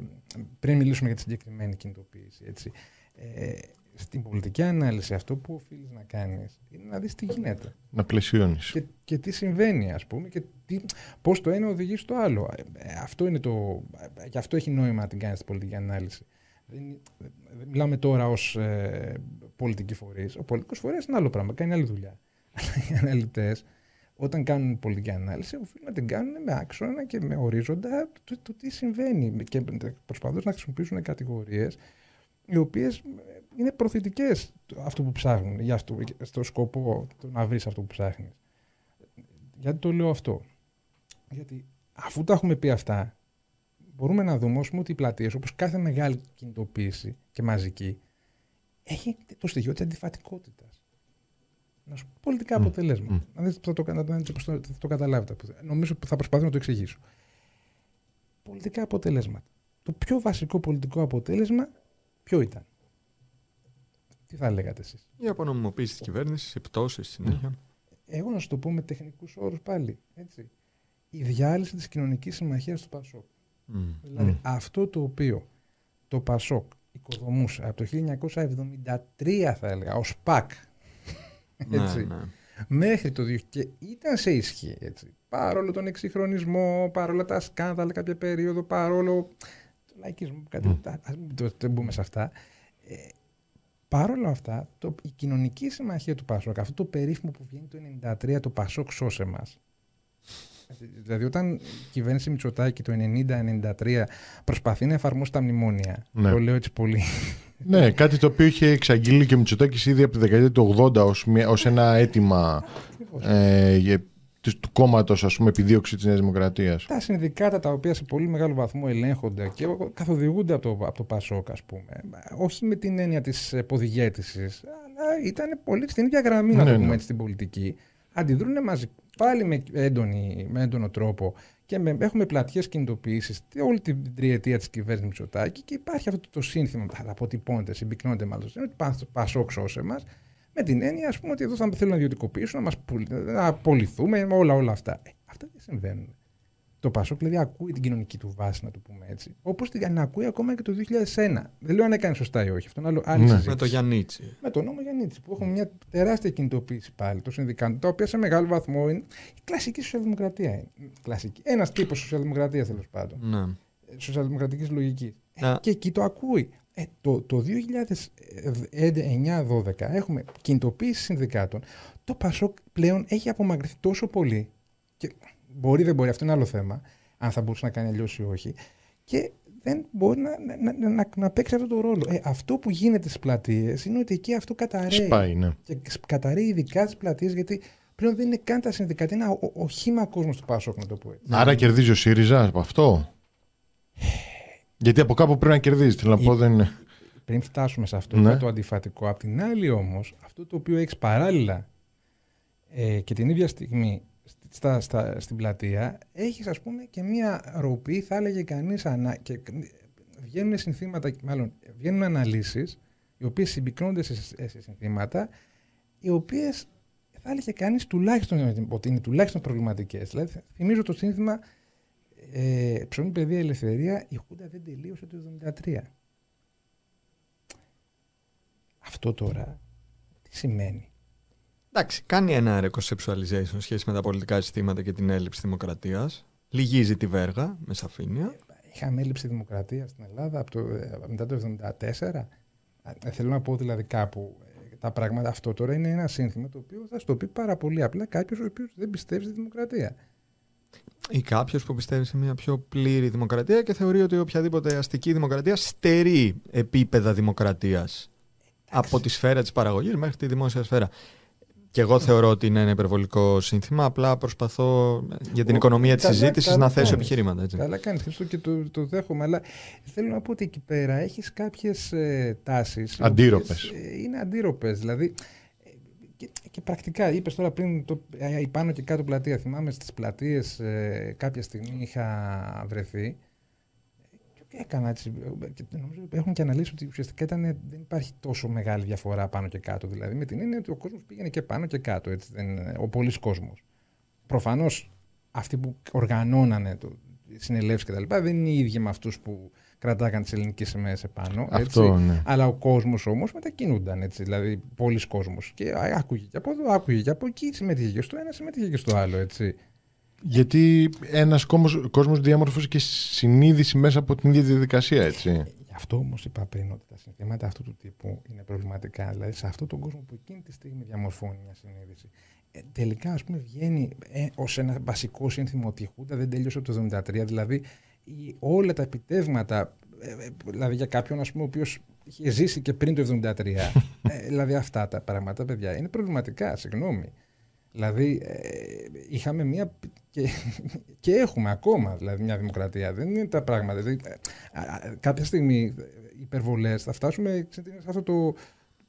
πριν μιλήσουμε για τη συγκεκριμένη κινητοποίηση. Έτσι. Ε, στην πολιτική ανάλυση αυτό που οφείλεις να κάνεις είναι να δεις τι γίνεται. Να πλαισιώνεις. Και, και τι συμβαίνει ας πούμε και τι, πώς το ένα οδηγεί στο άλλο. Ε, ε, αυτό είναι το, γι' αυτό έχει νόημα να την κάνεις στην πολιτική ανάλυση. Δεν, δεν μιλάμε τώρα ως ε, πολιτικοί φορείς. Ο πολιτικός φορέας είναι άλλο πράγμα, κάνει άλλη δουλειά. Αλλά οι αναλυτές όταν κάνουν πολιτική ανάλυση, οφείλουν να την κάνουν με άξονα και με ορίζοντα το, το τι συμβαίνει. Και προσπαθούν να χρησιμοποιήσουν κατηγορίες οι οποίες είναι προθετικές αυτό που ψάχνουν, για αυτό, στο σκοπό του να βρεις αυτό που ψάχνεις. Γιατί το λέω αυτό. Γιατί αφού τα έχουμε πει αυτά, μπορούμε να δούμε πούμε, ότι οι πλατείες, όπως κάθε μεγάλη κινητοποίηση και μαζική, έχει το στοιχείο της αντιφατικότητας. Να σου πω πολιτικά mm. αποτελέσματα. Mm. Αν θα το, θα το καταλάβετε. Νομίζω ότι θα προσπαθήσω να το εξηγήσω. Πολιτικά αποτελέσματα. Το πιο βασικό πολιτικό αποτέλεσμα ποιο ήταν; Τι θα λέγατε εσείς; Η απονομιμοποίηση της κυβέρνησης, οι πτώσεις συνέχεια. Εγώ να σου το πω με τεχνικούς όρους πάλι. Έτσι. Η διάλυση της κοινωνικής συμμαχίας του Πασόκ. Δηλαδή αυτό το οποίο το Πασόκ οικοδομούσε από το 1973 θα έλεγα ως ΠΑΚ ναι, έτσι, ναι. μέχρι το 2000 και ήταν σε ισχύ έτσι, παρόλο τον εξυγχρονισμό, παρόλο τα σκάνδαλα κάποια περίοδο, παρόλο το λαϊκισμό, κάτι, mm. ας μην το, μπούμε σε αυτά. Ε, παρόλα αυτά, το, η κοινωνική συμμαχία του Πασόκ, αυτό το περίφημο που βγαίνει το 1993, το Πασόκ σώσε μας, Δηλαδή, όταν η κυβέρνηση Μητσοτάκη το 90-93 προσπαθεί να εφαρμόσει τα μνημόνια. Ναι. Το λέω έτσι πολύ. Ναι, κάτι το οποίο είχε εξαγγείλει και ο Μητσοτάκης ήδη από τη δεκαετία του 80 ως, ένα αίτημα ε, του κόμματος, ας πούμε, επιδίωξη της Νέας Δημοκρατίας. Τα συνδικάτα τα οποία σε πολύ μεγάλο βαθμό ελέγχονται και καθοδηγούνται από το, από το Πασόκ, ας πούμε. Όχι με την έννοια της ποδηγέτησης, αλλά ήταν πολύ στην ίδια γραμμή, να το ναι, πούμε ναι. έτσι, στην πολιτική. Αντιδρούν μαζί πάλι με, έντονη, με έντονο τρόπο και με, έχουμε πλατιές κινητοποιήσει όλη την τριετία της κυβέρνησης Μητσοτάκη και υπάρχει αυτό το σύνθημα που θα αποτυπώνεται, συμπυκνώνεται μάλλον, ότι πασόξ σε εμά, με την έννοια ας πούμε, ότι εδώ θα θέλουν να ιδιωτικοποιήσουν, να, μας, να απολυθούμε, όλα, όλα αυτά. Ε, αυτά δεν συμβαίνουν. Το Πασόκ δηλαδή ακούει την κοινωνική του βάση, να το πούμε έτσι. Όπως την ακούει ακόμα και το 2001. Δεν λέω αν έκανε σωστά ή όχι. Αυτό είναι άλλο, άλλη ναι. Με το Γιαννίτσι. Με τον νόμο Γιαννίτσι. Που έχουμε μια τεράστια κινητοποίηση πάλι των συνδικάτων, τα οποία σε μεγάλο βαθμό είναι η κλασική σοσιαλδημοκρατία. Είναι. Κλασική. Ένας τύπος σοσιαλδημοκρατίας τέλος πάντων. Ναι. Σοσιαλδημοκρατικής λογικής. Ναι. και εκεί το ακούει. Ε, το, το 2009-2012 έχουμε κινητοποίηση συνδικάτων. Το Πασόκ πλέον έχει απομακρυνθεί τόσο πολύ. Και Μπορεί, δεν μπορεί, αυτό είναι άλλο θέμα. Αν θα μπορούσε να κάνει αλλιώς ή όχι. Και δεν μπορεί να, να, να, να, παίξει αυτό το ρόλο. Ε, αυτό που γίνεται στις πλατείες είναι ότι εκεί αυτό καταραίει. Σπάει, ναι. Και καταραίει ειδικά στις πλατείες γιατί πλέον δεν είναι καν τα συνδικάτα. Είναι οχήμα κόσμο του Πάσοκ, να το πω έτσι. Άρα κερδίζει ο ΣΥΡΙΖΑ από αυτό; Γιατί από κάπου πρέπει να κερδίζεις. Θέλω να πω, δεν είναι. Πριν φτάσουμε σε αυτό ναι. το αντιφατικό. Απ' την άλλη όμως, αυτό το οποίο έχεις παράλληλα ε, και την ίδια στιγμή στα, στα, στην πλατεία, έχεις ας πούμε και μία ροπή, θα έλεγε κανείς, ανα, και βγαίνουν συνθήματα, μάλλον βγαίνουν αναλύσεις, οι οποίες συμπυκνώνται σε, σε συνθήματα, οι οποίες θα έλεγε κανείς τουλάχιστον ότι είναι τουλάχιστον προβληματικές. Δηλαδή, θυμίζω το σύνθημα ε, ψωμί, παιδεία, ελευθερία, η Χούντα δεν τελείωσε το 1973. Αυτό τώρα τι σημαίνει; Εντάξει, κάνει ένα reconceptualization σχέση με τα πολιτικά συστήματα και την έλλειψη δημοκρατίας. Λυγίζει τη βέργα με σαφήνεια. Είχαμε έλλειψη δημοκρατίας στην Ελλάδα από το, ε, μετά το 1974. Ε, θέλω να πω δηλαδή κάπου ε, τα πράγματα. Αυτό τώρα είναι ένα σύνθημα το οποίο θα στο πει πάρα πολύ απλά κάποιος ο οποίος δεν πιστεύει στη δημοκρατία. Ή κάποιος που πιστεύει σε μια πιο πλήρη δημοκρατία και θεωρεί ότι οποιαδήποτε αστική δημοκρατία στερεί επίπεδα δημοκρατίας. Από τη σφαίρα της παραγωγής μέχρι τη δημόσια σφαίρα. Και εγώ θεωρώ ότι είναι ένα υπερβολικό σύνθημα. Απλά προσπαθώ για την οικονομία της συζήτησης να θέσω επιχειρήματα. Έτσι. Καλά κάνεις και το, το δέχομαι. Αλλά θέλω να πω ότι εκεί πέρα έχεις κάποιες ε, τάσεις. Αντίρροπες. Ε, είναι αντίρροπες. Δηλαδή. Ε, και, και, πρακτικά, είπες τώρα πριν το, ε, πάνω και κάτω πλατεία. Θυμάμαι στις πλατείες ε, κάποια στιγμή είχα βρεθεί έκανα έτσι. Και νομίζω έχουν και αναλύσει ότι ουσιαστικά ήταν, δεν υπάρχει τόσο μεγάλη διαφορά πάνω και κάτω. Δηλαδή με την έννοια ότι ο κόσμος πήγαινε και πάνω και κάτω. Έτσι, δεν, ο πολλή κόσμος. Προφανώς αυτοί που οργανώνανε το, συνελεύσεις κτλ. δεν είναι οι ίδιοι με αυτούς που κρατάγαν τις ελληνικές σημαίες επάνω. Αυτό, ναι. Αλλά ο κόσμος όμως μετακινούνταν. Έτσι, δηλαδή, πολλοί κόσμος. Και άκουγε και από εδώ, άκουγε και από εκεί, συμμετείχε και στο ένα, συμμετείχε και στο άλλο. Έτσι. Γιατί ένας κόσμος διαμορφώσει και συνείδηση μέσα από την ίδια διαδικασία, έτσι. Γι' αυτό όμως είπα πριν ότι τα συνθήματα αυτού του τύπου είναι προβληματικά. Δηλαδή σε αυτόν τον κόσμο που εκείνη τη στιγμή διαμορφώνει μια συνείδηση. Ε, ε, τελικά ας πούμε βγαίνει ε, ως ένα βασικό σύνθημα ότι η Χούντα δεν τέλειωσε από το 1973, δηλαδή η, όλα τα επιτεύγματα, ε, ε, δηλαδή για κάποιον ας πούμε ο οποίος είχε ζήσει και πριν το 1973, ε, δηλαδή αυτά τα πράγματα παιδιά είναι προβληματικά, συγγνώμη. Δηλαδή είχαμε μια και, και έχουμε ακόμα δηλαδή, μια δημοκρατία, δεν είναι τα πράγματα. Δηλαδή, κάποια στιγμή υπερβολές θα φτάσουμε σε αυτό το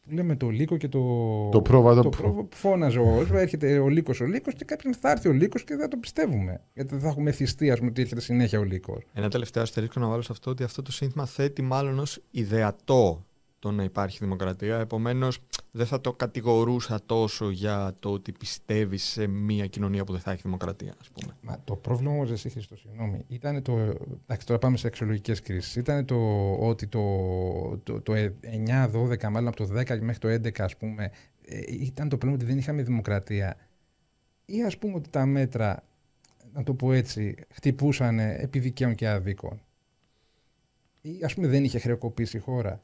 λέμε το Λύκο και το. Το πρόβατο. Το πρόβατο φώναζε ο Έρχεται ο Λύκος ο Λύκος και κάποιον θα έρθει ο Λύκος και δεν θα το πιστεύουμε. Γιατί δεν θα έχουμε θυστεί, ας πούμε, ότι έρχεται συνέχεια ο Λύκος. Ένα τελευταίο αστερίσκο να βάλω σε αυτό ότι αυτό το σύνθημα θέτει μάλλον ως ιδεατό το να υπάρχει δημοκρατία. Επομένως, δεν θα το κατηγορούσα τόσο για το ότι πιστεύεις σε μια κοινωνία που δεν θα έχει δημοκρατία, ας πούμε. Μα το πρόβλημα όμως, εσύ Χριστό, συγγνώμη, ήταν το. Εντάξει, τώρα πάμε σε αξιολογικέ κρίσεις. Ήταν το ότι το, το, το 9-12, μάλλον από το 10 μέχρι το 11, ας πούμε, ε, ήταν το πρόβλημα ότι δεν είχαμε δημοκρατία. Ή ας πούμε ότι τα μέτρα, να το πω έτσι, χτυπούσαν επί δικαίων και αδίκων. Ή ας πούμε δεν είχε χρεοκοπήσει η χώρα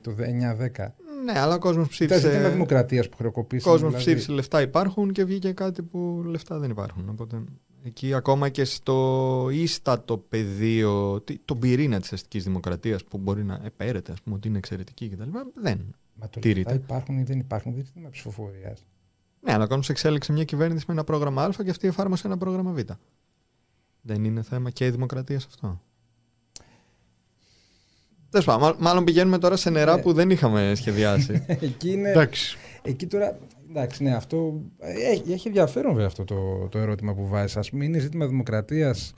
το 9-10. Ναι, αλλά ο κόσμος ψήφισε. Ήταν ζήτημα δημοκρατίας που χρεοκοπήσει. Ο κόσμος δηλαδή... ψήφισε λεφτά υπάρχουν και βγήκε κάτι που λεφτά δεν υπάρχουν. Οπότε εκεί ακόμα και στο ίστατο πεδίο, τον πυρήνα της αστικής δημοκρατίας που μπορεί να επέρεται, ας πούμε, ότι είναι εξαιρετική κτλ. Δεν. Μα το λεφτά υπάρχουν ή δεν υπάρχουν, δεν είναι ψηφοφορίας. Ναι, αλλά ο κόσμο εξέλιξε μια κυβέρνηση με ένα πρόγραμμα Α και αυτή εφάρμοσε ένα πρόγραμμα Β. Δεν είναι θέμα και η δημοκρατίας σε αυτό. Τέλος πάντων, μάλλον πηγαίνουμε τώρα σε νερά ναι. που δεν είχαμε σχεδιάσει. εκεί είναι. Εντάξει. Εκεί τώρα. Εντάξει, ναι, αυτό. Έχει, έχει ενδιαφέρον βέβαια αυτό το, το ερώτημα που βάζεις. Α πούμε, είναι ζήτημα δημοκρατίας.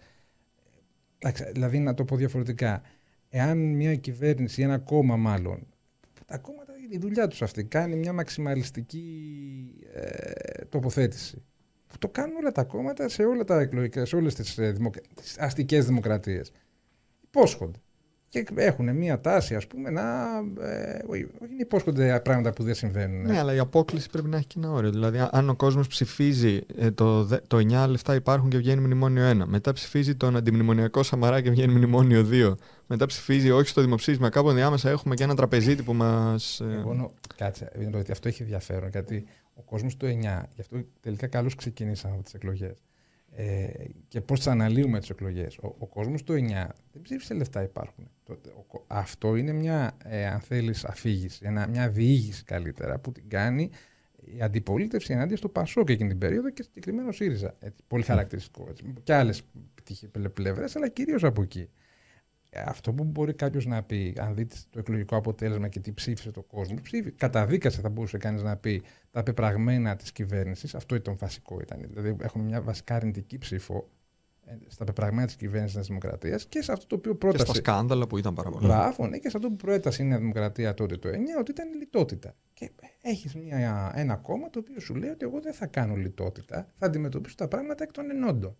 Δηλαδή, να το πω διαφορετικά. Εάν μια κυβέρνηση ή ένα κόμμα, μάλλον. Τα κόμματα, η δουλειά τους αυτή κάνει μια μαξιμαλιστική ε, τοποθέτηση. Που το κάνουν όλα τα κόμματα σε όλα τα εκλογικά, σε όλες τις ε, δημοκρα... αστικές δημοκρατίες. Υπόσχονται και έχουν μία τάση, ας πούμε, να. Ε, όχι, να υπόσχονται πράγματα που δεν συμβαίνουν. Ναι, αλλά η απόκληση πρέπει να έχει και ένα όριο. Δηλαδή, αν ο κόσμος ψηφίζει ε, το, το 9 λεφτά υπάρχουν και βγαίνει μνημόνιο 1, μετά ψηφίζει τον αντιμνημονιακό Σαμαρά και βγαίνει μνημόνιο 2, μετά ψηφίζει όχι στο δημοψήφισμα, κάπου ενδιάμεσα έχουμε και ένα τραπεζίτη που μας. Ε... Εγώ, κάτσε, ότι αυτό έχει ενδιαφέρον, γιατί ο κόσμος το 9, γι' αυτό τελικά καλώς ξεκινήσαμε από τις εκλογές. Ε, και πώς θα αναλύουμε τις εκλογές. Ο, ο κόσμος του 9 δεν ψήφισε λεφτά υπάρχουν. Το, ο, αυτό είναι μια, ε, αν θέλεις, αφήγηση, ένα, μια διήγηση καλύτερα που την κάνει η αντιπολίτευση ενάντια στο Πασόκ εκείνη την περίοδο και συγκεκριμένο ΣΥΡΙΖΑ. Έτσι, πολύ χαρακτηριστικό. Έτσι. Και άλλες πλευρές, αλλά κυρίως από εκεί αυτό που μπορεί κάποιος να πει, αν δείτε το εκλογικό αποτέλεσμα και τι ψήφισε το κόσμο, ψήφι, καταδίκασε θα μπορούσε κανείς να πει τα πεπραγμένα της κυβέρνησης. Αυτό ήταν βασικό. Ήταν. Δηλαδή, έχουμε μια βασικά αρνητική ψήφο ε, στα πεπραγμένα της κυβέρνησης τη Δημοκρατίας και σε αυτό το οποίο πρότασε. Και στα σκάνδαλα που ήταν πάρα πολλά. Μπράβο, ναι, και σε αυτό που προέτασε η Νέα Δημοκρατία τότε το 9, ότι ήταν λιτότητα. Και έχεις ένα κόμμα το οποίο σου λέει ότι εγώ δεν θα κάνω λιτότητα, θα αντιμετωπίσω τα πράγματα εκ των ενόντων.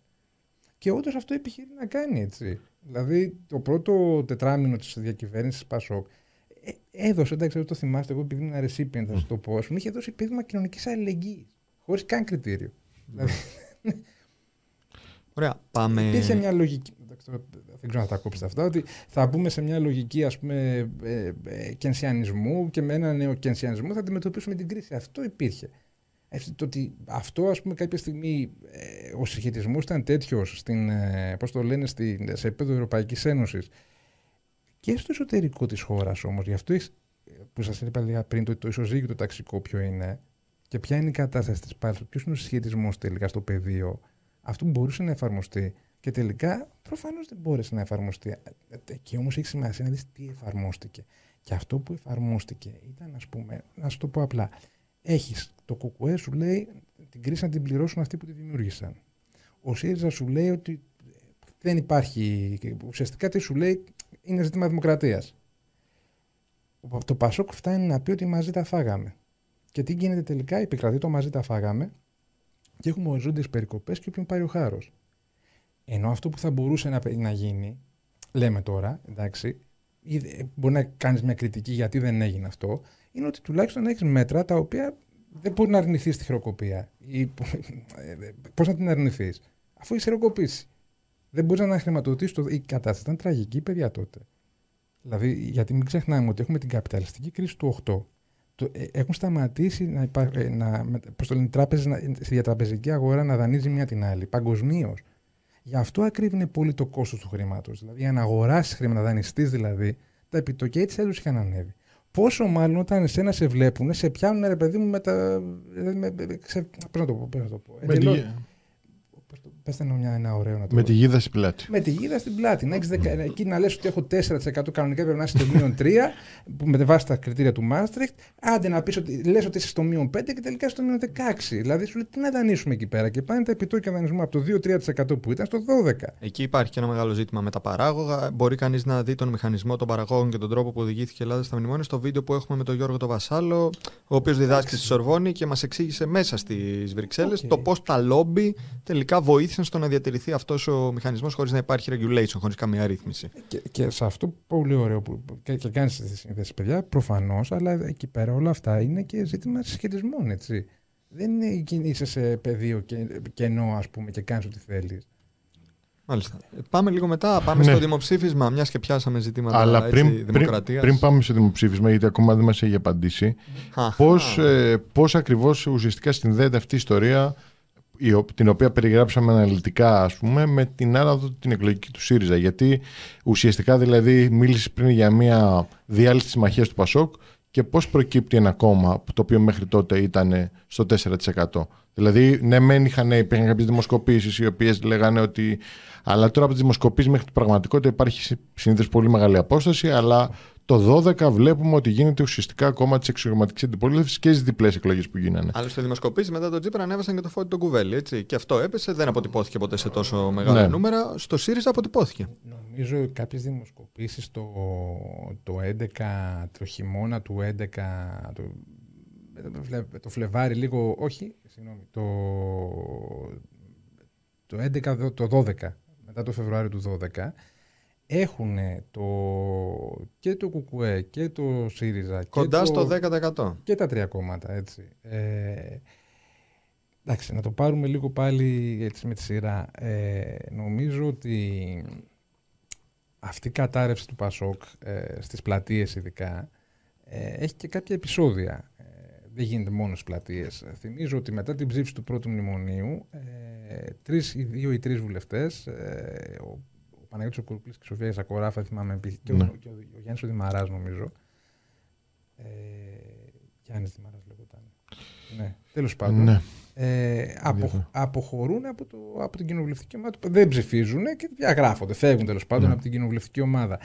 Και όντως αυτό επιχειρεί να κάνει έτσι. Δηλαδή το πρώτο τετράμινο της διακυβέρνησης Πασόκ ε, έδωσε, εντάξει, δεν το θυμάστε, εγώ επειδή ήμουν recipient, θα σας το πω, ας πούμε, είχε δώσει επίδομα κοινωνικής αλληλεγγύης. Χωρίς καν κριτήριο. Δηλαδή, Ωραία, πάμε. Υπήρχε μια λογική. Δεν ξέρω να τα κόψετε αυτά. Ότι θα μπούμε σε μια λογική ας πούμε, ε, ε, κενσιανισμού και με ένα νέο κενσιανισμό θα αντιμετωπίσουμε την κρίση. Αυτό υπήρχε το ότι αυτό ας πούμε κάποια στιγμή ε, ο συγχετισμό ήταν τέτοιος στην, ε, πώς το λένε, στην, σε επίπεδο Ευρωπαϊκής Ένωσης και στο εσωτερικό της χώρας όμως, γι' αυτό που σας είπα πριν το, το ισοζύγιο το ταξικό ποιο είναι και ποια είναι η κατάσταση της πάλης, ποιος είναι ο συσχετισμός τελικά στο πεδίο, αυτό μπορούσε να εφαρμοστεί και τελικά προφανώς δεν μπόρεσε να εφαρμοστεί. Ε, και όμως έχει σημασία να δεις τι εφαρμόστηκε. Και αυτό που εφαρμόστηκε ήταν, ας πούμε, να σου το πω απλά, έχεις το κουκουέ σου λέει την κρίση να την πληρώσουν αυτοί που τη δημιούργησαν. Ο ΣΥΡΙΖΑ σου λέει ότι δεν υπάρχει. Ουσιαστικά τι σου λέει είναι ζήτημα δημοκρατίας. Το Πασόκ φτάνει να πει ότι μαζί τα φάγαμε. Και τι γίνεται τελικά, επικρατεί το μαζί τα φάγαμε και έχουμε οριζόντιε περικοπές και όποιον πάει ο χάρος. Ενώ αυτό που θα μπορούσε να, να γίνει, λέμε τώρα, εντάξει, μπορεί να κάνεις μια κριτική γιατί δεν έγινε αυτό, είναι ότι τουλάχιστον έχεις μέτρα τα οποία δεν μπορεί να αρνηθείς τη χειροκοπία. Πώς να την αρνηθείς, αφού έχει χειροκοπήσει. Δεν μπορείς να χρηματοδοτήσει. Το... Η κατάσταση ήταν τραγική, παιδιά τότε. Δηλαδή, γιατί μην ξεχνάμε ότι έχουμε την καπιταλιστική κρίση του 8, το, ε, έχουν σταματήσει να, υπά, ε, να, πώς το λένε, τράπεζες, να, στη διατραπεζική αγορά να δανείζει μία την άλλη, παγκοσμίως. Γι' αυτό ακρίβει πολύ το κόστος του χρήματος. Δηλαδή, αν αγοράσεις χρήματα, δανειστή δηλαδή, τα επιτοκία έτσι αλλιώ είχαν ανέβει. Πόσο μάλλον όταν εσένα σε βλέπουν, σε πιάνουν ρε παιδί μου με τα. Πώς να το πω, να το πω. Με Πέστε μια, ένα ωραίο να το Με τη γίδα στην πλάτη. Με τη γίδα στην πλάτη. Να έχεις δεκα... Εκεί να λες ότι έχω 4% κανονικά πρέπει να είσαι στο μείον 3, που με βάση τα κριτήρια του Μάστριχτ. Άντε να πεις ότι λες ότι είσαι στο μείον 5 και τελικά στο μείον 16. Δηλαδή σου λέει τι να δανείσουμε εκεί πέρα. Και πάνε τα επιτόκια δανεισμού από το 2-3% που ήταν στο 12%. Εκεί υπάρχει και ένα μεγάλο ζήτημα με τα παράγωγα. Μπορεί κανείς να δει τον μηχανισμό των παραγόγων και τον τρόπο που οδηγήθηκε η Ελλάδα στα μνημόνια στο βίντεο που έχουμε με τον Γιώργο το Βασάλο, ο οποίος διδάσκει στη Σορβόνη και μας εξήγησε μέσα στις Βρυξέλλες okay. το πώς τα λόμπι τελικά βοήθησαν στο να διατηρηθεί αυτός ο μηχανισμός χωρίς να υπάρχει regulation, χωρίς καμία ρύθμιση. Και, και σε αυτό πολύ ωραίο που και, και κάνει τη σύνδεση, παιδιά, προφανώς, αλλά εκεί πέρα όλα αυτά είναι και ζήτημα συσχετισμών, έτσι. Δεν είναι είσαι σε πεδίο και, κενό, ας πούμε, και κάνεις ό,τι θέλεις. Μάλιστα. Πάμε λίγο μετά, πάμε ναι. στο δημοψήφισμα, μιας και πιάσαμε ζητήματα Αλλά πριν, δημοκρατίας. Πριν, πριν πάμε στο δημοψήφισμα, γιατί ακόμα δεν μας έχει απαντήσει, πώς ε, πώς ακριβώς ουσιαστικά συνδέεται αυτή η ιστορία την οποία περιγράψαμε αναλυτικά ας πούμε με την άναδο την εκλογική του ΣΥΡΙΖΑ γιατί ουσιαστικά δηλαδή μίλησες πριν για μια διάλυση της συμμαχίας του ΠΑΣΟΚ και πώς προκύπτει ένα κόμμα το οποίο μέχρι τότε ήταν στο 4%. Δηλαδή, ναι, μεν είχαν, υπήρχαν κάποιες δημοσκοπήσεις οι οποίες λέγανε ότι. Αλλά τώρα από τις δημοσκοπήσεις μέχρι την πραγματικότητα υπάρχει συνήθως πολύ μεγάλη απόσταση, αλλά το 12 βλέπουμε ότι γίνεται ουσιαστικά ακόμα της εξωγηματικής αντιπολίτευσης και στις διπλές εκλογές που γίνανε. Άλλωστε, δημοσκοπήσει μετά τον Τζίπρα ανέβασαν και το φώτι τον κουβέλι. Έτσι. Και αυτό έπεσε, δεν αποτυπώθηκε ποτέ σε τόσο μεγάλα ναι. νούμερα. Στο ΣΥΡΙΖΑ αποτυπώθηκε. Νομίζω κάποιες δημοσκοπήσεις το, το 11, το χειμώνα του 11, το, το Φλεβάρι λίγο, όχι, συγγνώμη, το, το 11, το 12, μετά το Φεβρουάριο του 12, έχουν το, και το ΚΚΕ και το ΣΥΡΙΖΑ. Κοντά και στο 10%. Και τα τρία κόμματα, έτσι. Ε, εντάξει, να το πάρουμε λίγο πάλι έτσι με τη σειρά. Ε, νομίζω ότι αυτή η κατάρρευση του ΠΑΣΟΚ ε, στις πλατείες ειδικά ε, έχει και κάποια επεισόδια. Ε, δεν γίνεται μόνος στις πλατείες. Θυμίζω ότι μετά την ψήφιση του πρώτου μνημονίου ε, τρεις, δύο ή τρεις βουλευτές, ε, ο Παναγιώτης ο Κουρπλής και η Σοφία Ζακοράφα, θυμάμαι, και, ναι. ο, και ο, ο Γιάννης ο Δημαράς νομίζω. Ε, Γιάννης Δημαράς λεγόταν. Ναι, τέλος πάντων. Ναι. Ε, απο, αποχωρούν από, το, από την κοινοβουλευτική ομάδα. Δεν ψηφίζουν και διαγράφονται, φεύγουν τέλος πάντων ναι. από την κοινοβουλευτική ομάδα.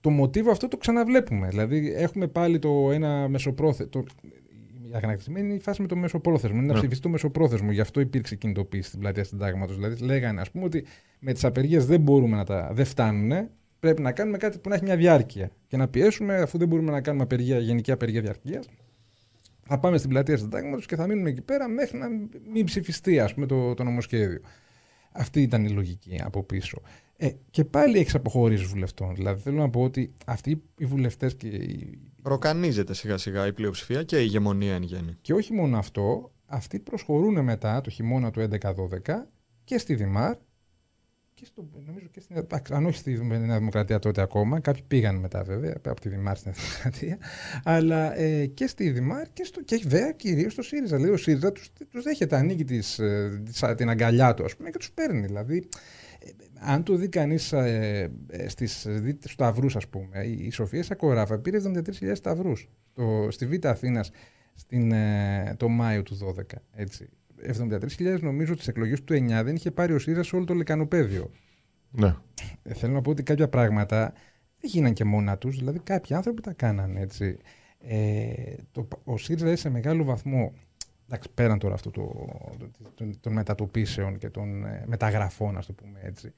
Το μοτίβο αυτό το ξαναβλέπουμε. Δηλαδή έχουμε πάλι το ένα μεσοπρόθεσμο η αγανακτισμένη είναι η φάση με το μεσοπρόθεσμο. Είναι να ναι. ψηφιστεί το μεσοπρόθεσμο. Γι' αυτό υπήρξε κινητοποίηση στην πλατεία συντάγματος. Δηλαδή, λέγανε, ας πούμε, ότι με τις απεργίες δεν μπορούμε να τα. δεν φτάνουν. Πρέπει να κάνουμε κάτι που να έχει μια διάρκεια. Και να πιέσουμε, αφού δεν μπορούμε να κάνουμε απεργία, γενική απεργία διαρκείας, θα πάμε στην πλατεία συντάγματος και θα μείνουμε εκεί πέρα μέχρι να μην ψηφιστεί ας πούμε, το, το νομοσχέδιο. Αυτή ήταν η λογική από πίσω. Ε, και πάλι έχεις αποχωρήσει βουλευτών. Δηλαδή θέλω να πω ότι αυτοί οι βουλευτές και οι Ροκανίζεται σιγά σιγά η πλειοψηφία και η ηγεμονία εν γέννη. Και όχι μόνο αυτό, αυτοί προσχωρούν μετά το χειμώνα του 11-12 και στη Δημάρ και στο, νομίζω και στην, αν όχι στη Νέα Δημοκρατία τότε ακόμα, κάποιοι πήγαν μετά βέβαια από τη Δημάρ στην Δημοκρατία, αλλά ε, και στη Δημάρ και, στο, και βέβαια κυρίως στο ΣΥΡΙΖΑ. Δηλαδή ο ΣΥΡΙΖΑ τους τους δέχεται, ανοίγει τις, ε, την αγκαλιά του ας πούμε, και τους παίρνει. Δηλαδή αν το δει κανείς ε, ε, στους σταυρούς, ας πούμε, η Σοφία Σακοράφα πήρε 73.000 σταυρούς στη Β' Αθήνας ε, το Μάιο του 12. Έτσι. 73.000 νομίζω τις εκλογές του 9 δεν είχε πάρει ο ΣΥΡΙΖΑ σε όλο το λεκανοπέδιο. Ναι. Ε, θέλω να πω ότι κάποια πράγματα δεν γίναν και μόνα τους, δηλαδή κάποιοι άνθρωποι τα κάνανε έτσι. Ε, το, ο ΣΥΡΙΖΑ σε μεγάλο βαθμό εντάξει, πέραν τώρα αυτού το, το, των μετατοπίσεων και των ε, μεταγραφών, ας το πούμε έτσι.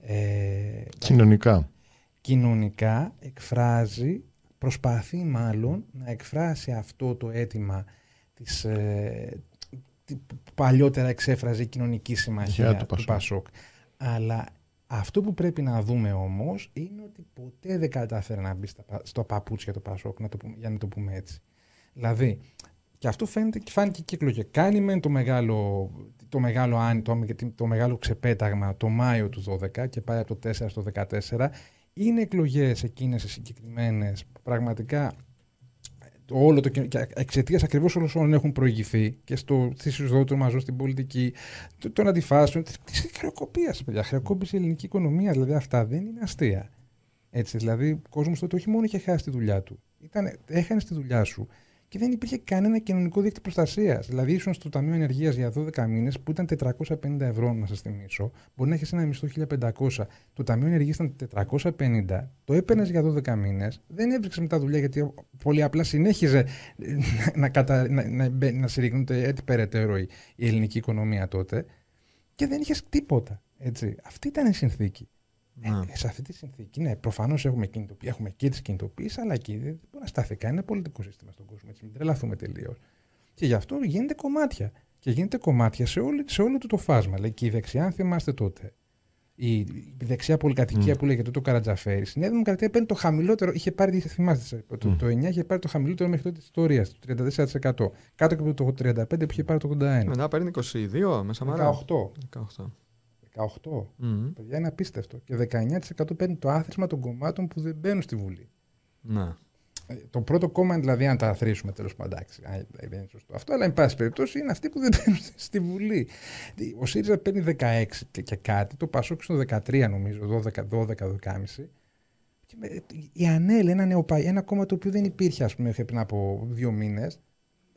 Ε, κοινωνικά. Κοινωνικά εκφράζει, προσπαθεί μάλλον να εκφράσει αυτό το αίτημα της, ε, παλιότερα εξέφραζε η κοινωνική συμμαχία του, του Πασόκ. Αλλά αυτό που πρέπει να δούμε όμως είναι ότι ποτέ δεν κατάφερε να μπει στο παπούτσια του Πασόκ, να το για να το πούμε έτσι. Δηλαδή, και αυτό φαίνεται και φάνηκε κύκλο και κάνει με το μεγάλο, το μεγάλο, το, το μεγάλο ξεπέταγμα το Μάιο του 12 και πάει από το 4 στο 14. Είναι εκλογές εκείνες οι συγκεκριμένες που πραγματικά όλο το, και εξαιτίας ακριβώς όλων όσων έχουν προηγηθεί και στο θυσιζότερο μαζό στην πολιτική, των αντιφάσεων, της χρεοκοπίας, παιδιά. Χρεοκόπησε η ελληνική οικονομίας. Δηλαδή αυτά δεν είναι αστεία. Έτσι, δηλαδή, ο κόσμος τότε όχι μόνο είχε χάσει τη δουλειά του, ήταν, έχανε τη δουλειά σου και δεν υπήρχε κανένα κοινωνικό δίκτυο προστασίας. Δηλαδή, ήσουν στο Ταμείο Ενεργείας για 12 μήνες που ήταν 450 ευρώ, να σας θυμίσω. Μπορεί να έχεις ένα μισθό 1500. Το Ταμείο Ενεργείας ήταν 450. Το έπαιρνες για 12 μήνες. Δεν έβριξε μετά δουλειά γιατί πολύ απλά συνέχιζε να, κατα... να, να, να, να συρρυκνούνται έτσι περαιτέρω η, η ελληνική οικονομία τότε. Και δεν είχες τίποτα. Έτσι. Αυτή ήταν η συνθήκη. Ε, σε αυτή τη συνθήκη, ναι, προφανώς έχουμε, έχουμε και τις κινητοποιήσεις, αλλά εκεί δεν μπορεί να σταθεί κανένα πολιτικό σύστημα στον κόσμο. Έτσι, μην τρελαθούμε τελείως. Και γι' αυτό γίνεται κομμάτια. Και γίνεται κομμάτια σε, όλη, σε όλο το, το φάσμα. Λέει, και η δεξιά, αν θυμάστε τότε, η, η δεξιά πολυκατοικία mm. που λέγεται το Καρατζαφέρης, η Νέα Δημοκρατία παίρνει το χαμηλότερο, είχε πάρει, θυμάστε, mm. το, το 9 είχε πάρει το χαμηλότερο μέχρι τότε της ιστορίας, το 34%. Κάτω από το 35% που είχε πάρει το 81%. Μετά παίρνει 22 μέσα μαρά. 18. 18. 18. Mm. Παιδιά είναι απίστευτο. Και 19% παίρνει το άθροισμα των κομμάτων που δεν μπαίνουν στη Βουλή. Να. Ε, το πρώτο κόμμα, δηλαδή, αν τα αθροίσουμε τέλος πάντων, δεν είναι σωστό αυτό, αλλά εν πάση περιπτώσει είναι αυτοί που δεν μπαίνουν στη Βουλή. Ο ΣΥΡΙΖΑ παίρνει 16 και, και κάτι, το Πασόκ στο 13 νομίζω, 12-12-12,5. Η ΑΝΕΛ, ένα, ένα κόμμα το οποίο δεν υπήρχε ας πούμε, πριν από δύο μήνες,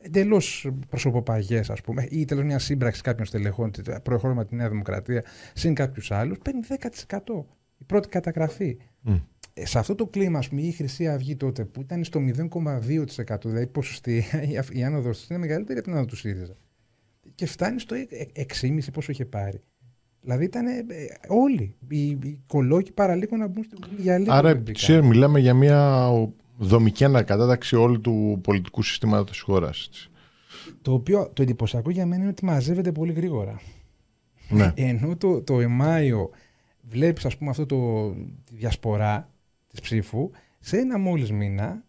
εντελώς προσωποπαγέ, ας πούμε, ή τέλος μιας σύμπραξης κάποιων στελεχών, προεχώρημα τη Νέα Δημοκρατία, συν κάποιους άλλους, παίρνει 10%. Η πρώτη καταγραφή. Mm. σε αυτό το κλίμα, ας πούμε, η Χρυσή Αυγή τότε που ήταν στο 0,2%, δηλαδή ποσοστή, η άνοδος της είναι μεγαλύτερη από την άνοδο του ΣΥΡΙΖΑ. Και φτάνει στο 6,5% πόσο είχε πάρει. Δηλαδή ήταν ε, όλοι οι, οι κολόκοι παραλίγο να μπουν στην Βουλή για λίγο. Άρα, ξέρει, μιλάμε για μια δομική ανακατάταξη όλου του πολιτικού συστήματος της χώρας. Το οποίο το εντυπωσιακό για μένα είναι ότι μαζεύεται πολύ γρήγορα. Ναι. Ενώ το, το Εμάιο βλέπεις ας πούμε αυτό το, τη διασπορά της ψήφου, σε ένα μόλις μήνα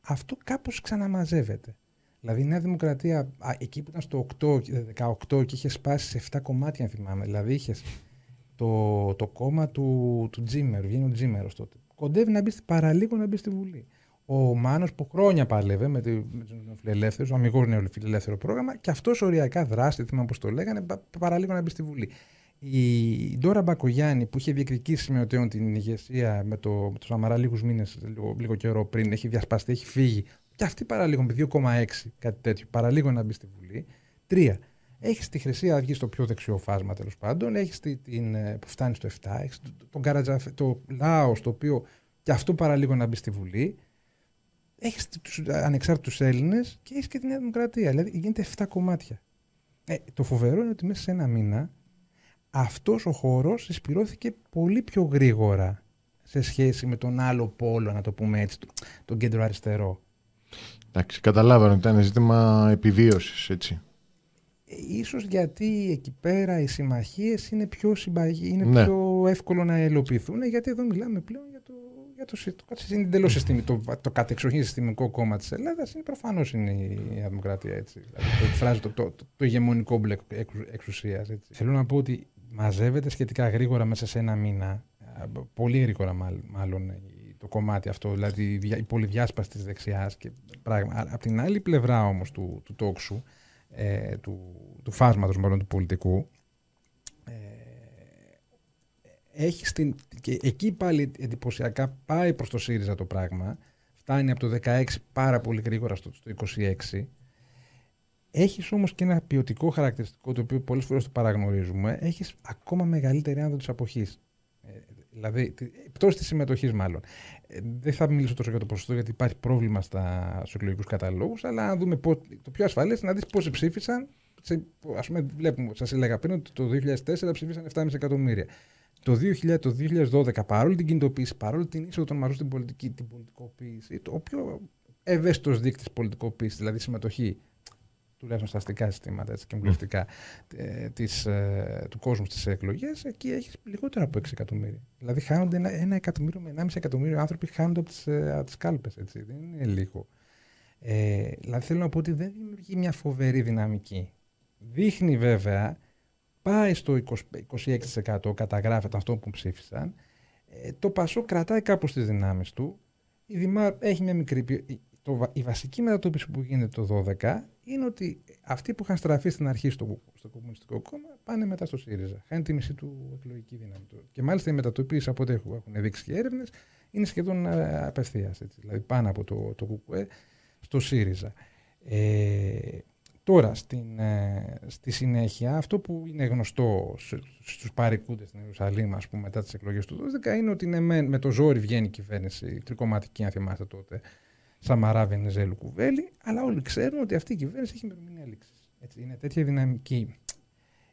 αυτό κάπως ξαναμαζεύεται. Δηλαδή η Νέα Δημοκρατία εκεί που ήταν στο 8, 18 και είχε σπάσει σε 7 κομμάτια αν θυμάμαι. Δηλαδή είχες το, το κόμμα του, του Τζίμερ, βγαίνει ο Τζίμερος τότε. Κοντεύει να μπει παραλίγο να μπει στη Βουλή ο Μάνος που χρόνια πάλευε με, τους νεοφιλελεύθερους, ο αμυγός νεοφιλελεύθερο πρόγραμμα και αυτός οριακά δράστη, θυμάμαι πώς το λέγανε, παραλίγο να μπει στη Βουλή. Η Ντόρα Μπακογιάννη που είχε διεκδικήσει με οτέων την ηγεσία με το, με το Σαμαρά λίγους μήνες, λίγο, λίγο καιρό πριν, έχει διασπαστεί, έχει φύγει. Και αυτή παραλίγο με 2,6 κάτι τέτοιο, παραλίγο να μπει στη Βουλή. Τρία. Έχει τη Χρυσή Αυγή στο πιο δεξιό φάσμα τέλος πάντων. Έχει την, ε, που φτάνει στο 7. Έχει τον Καρατζαφ, το Λάος, το οποίο και αυτό παραλίγο να μπει στη Βουλή έχεις τους ανεξάρτητους Έλληνες και έχεις και τη Νέα Δημοκρατία. Δηλαδή γίνεται 7 κομμάτια. Ε, το φοβερό είναι ότι μέσα σε ένα μήνα αυτός ο χώρος συσπηρώθηκε πολύ πιο γρήγορα σε σχέση με τον άλλο πόλο, να το πούμε έτσι, τον κέντρο αριστερό. Εντάξει, καταλάβαμε ότι ήταν ζήτημα επιβίωσης, έτσι. Ε, ίσως γιατί εκεί πέρα οι συμμαχίες είναι, πιο, είναι ναι. πιο εύκολο να ελοπιθούν, γιατί εδώ μιλάμε πλέον για το για το, το, είναι εντελώς το, το κατεξοχήν συστημικό κόμμα της Ελλάδας είναι προφανώς είναι η Δημοκρατία. Έτσι. Δηλαδή, το εκφράζει το, το, το, το ηγεμονικό μπλε εξουσίας. Θέλω να πω ότι μαζεύεται σχετικά γρήγορα μέσα σε ένα μήνα, πολύ γρήγορα μάλλον το κομμάτι αυτό, δηλαδή η πολυδιάσπαση της δεξιάς. Από την άλλη πλευρά όμως του, του τόξου, ε, του, του φάσματος μάλλον του πολιτικού, έχει στην, και εκεί πάλι εντυπωσιακά πάει προς το ΣΥΡΙΖΑ το πράγμα. Φτάνει από το 16 πάρα πολύ γρήγορα στο, στο 26. Έχεις όμως και ένα ποιοτικό χαρακτηριστικό το οποίο πολλές φορές το παραγνωρίζουμε. Έχεις ακόμα μεγαλύτερη άνοδο της αποχής. Ε, δηλαδή, πτώση της συμμετοχής μάλλον. Ε, δεν θα μιλήσω τόσο για το ποσοστό γιατί υπάρχει πρόβλημα στα, στους εκλογικούς καταλόγους, αλλά αν δούμε το πιο ασφαλές να δεις πόσοι ψήφισαν. Α πούμε, βλέπουμε, σας έλεγα πριν ότι το 2004 ψήφισαν 7,5 εκατομμύρια. Το 2000, το 2012, παρόλο την κινητοποίηση, παρόλο την είσοδο των μαζών στην πολιτική, την πολιτικοποίηση, το πιο ευαίσθητος δείκτης πολιτικοποίησης, δηλαδή συμμετοχή, τουλάχιστον στα αστικά συστήματα έτσι, και εμπλευτικά ε, της, ε, του κόσμου στις εκλογές, εκεί έχεις λιγότερο από 6 εκατομμύρια. Δηλαδή χάνονται ένα, ένα εκατομμύριο με 1,5 εκατομμύριο άνθρωποι χάνονται από τις ε, κάλπες. Δεν είναι λίγο. Ε, δηλαδή θέλω να πω ότι δεν δημιουργεί μια φοβερή δυναμική. Δείχνει βέβαια πάει στο 26% καταγράφεται αυτό που ψήφισαν. Ε, το Πασό κρατάει κάπως τις δυνάμεις του. Η Δημά έχει μια μικρή... το, η βασική μετατόπιση που γίνεται το 12 είναι ότι αυτοί που είχαν στραφεί στην αρχή στο, στο Κομμουνιστικό Κόμμα πάνε μετά στο ΣΥΡΙΖΑ. Χάνει τη μισή του εκλογική δύναμη. Και μάλιστα οι μετατοπίσεις από ό,τι έχουν δείξει και έρευνες είναι σχεδόν ε, απευθείας. Δηλαδή πάνω από το, το ΚΚΕ στο ΣΥΡΙΖΑ. Ε, τώρα, στην, ε, στη συνέχεια, αυτό που είναι γνωστό στους παρικούντες στην Ιερουσαλήμ, ας πούμε, μετά τις εκλογές του 2012, είναι ότι με, με το ζόρι βγαίνει η κυβέρνηση, τρικοματική, αν θυμάστε τότε, Σαμαρά, Βενεζέλου, Κουβέλη, αλλά όλοι ξέρουν ότι αυτή η κυβέρνηση έχει ημερομηνία λήξη. Είναι τέτοια δυναμική.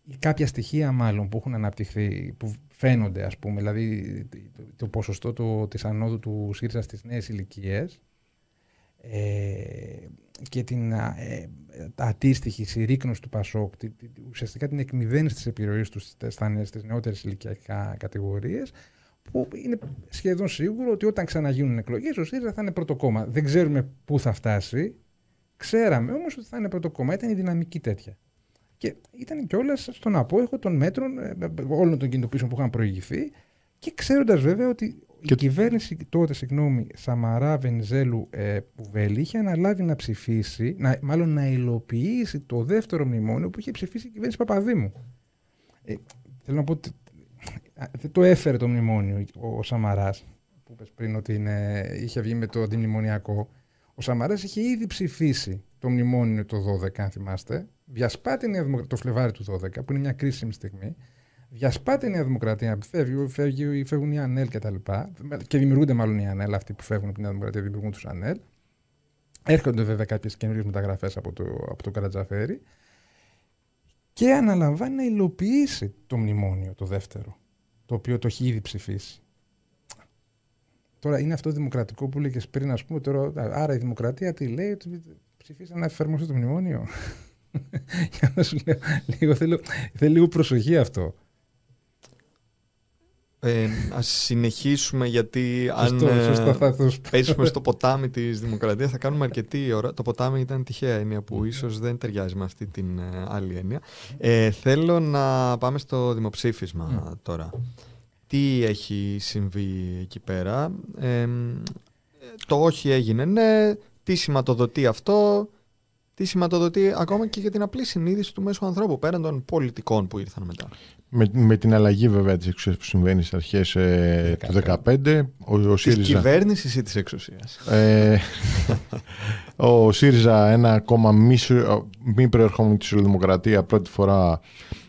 Ή κάποια στοιχεία μάλλον που έχουν αναπτυχθεί, που φαίνονται ας πούμε, δηλαδή το, ποσοστό το, της ανόδου του ΣΥΡΙΖΑ στις νέες ηλικίες. Ε, και την ε, αντίστοιχη συρρήκνωση του Πασόκ, τη, τη, ουσιαστικά την εκμυδένιση της επιρροής τους στις, στις νεότερες ηλικιακά κατηγορίες, που είναι σχεδόν σίγουρο ότι όταν ξαναγίνουν εκλογές ο ΣΥΡΙΖΑ θα είναι πρώτο κόμμα. Δεν ξέρουμε πού θα φτάσει, ξέραμε όμως ότι θα είναι πρώτο κόμμα. Ήταν η δυναμική τέτοια. Και ήταν κιόλας στον απόϊχο των μέτρων ε, ε, όλων των κινητοποιήσεων που είχαν προηγηθεί και ξέροντας βέβαια ότι η κυβέρνηση τότε, συγγνώμη, Σαμαρά Βενιζέλου ε, Πουβέλη είχε αναλάβει να ψηφίσει, να, μάλλον να υλοποιήσει το δεύτερο μνημόνιο που είχε ψηφίσει η κυβέρνηση Παπαδήμου. Ε, θέλω να πω ότι δεν το έφερε το μνημόνιο ο, ο Σαμαράς, που είπες πριν ότι είναι, είχε βγει με το αντιμνημονιακό. Ο Σαμαράς είχε ήδη ψηφίσει το μνημόνιο το 12, αν θυμάστε. Διασπάται η Νέα Δημοκρατία το Φλεβάρι του 12, που είναι μια κρίσιμη στιγμή. Διασπάται η Νέα Δημοκρατία, φεύγει, φεύγει, φεύγουν οι ΑΝΕΛ και τα λοιπά. Και δημιουργούνται μάλλον οι ΑΝΕΛ, αυτοί που φεύγουν από τη Νέα Δημοκρατία, δημιουργούν τους ΑΝΕΛ. Έρχονται βέβαια κάποιες καινούριες μεταγραφές από το, από το Καρατζαφέρι. Και αναλαμβάνει να υλοποιήσει το μνημόνιο, το δεύτερο, το οποίο το έχει ήδη ψηφίσει. Τώρα είναι αυτό δημοκρατικό που λέγες πριν, ας πούμε, τώρα, άρα η δημοκρατία τι λέει, ότι ψηφίσαν να εφαρμοστεί το μνημόνιο. Για να σου λέω, λίγο, θέλω, θέλω λίγο προσοχή αυτό. Ε, ας συνεχίσουμε γιατί αν σωστό, ε, πέσουμε στο ποτάμι της δημοκρατίας θα κάνουμε αρκετή ώρα. Το ποτάμι ήταν τυχαία έννοια που ίσως δεν ταιριάζει με αυτή την ε, άλλη έννοια. Ε, θέλω να πάμε στο δημοψήφισμα τώρα. Τι έχει συμβεί εκεί πέρα; Ε, το όχι έγινε ναι. Τι σηματοδοτεί αυτό; Τι σηματοδοτεί ακόμα και για την απλή συνείδηση του μέσου ανθρώπου πέραν των πολιτικών που ήρθαν μετά. Με, με την αλλαγή βέβαια της εξουσίας που συμβαίνει στις αρχές ε, του 2015, ο, ο ΣΥΡΙΖΑ. Τη κυβέρνησης ή της εξουσίας; Ε, ο ΣΥΡΙΖΑ, ένα κόμμα μη, μη προερχόμενο τη Σοσιαλδημοκρατία, πρώτη φορά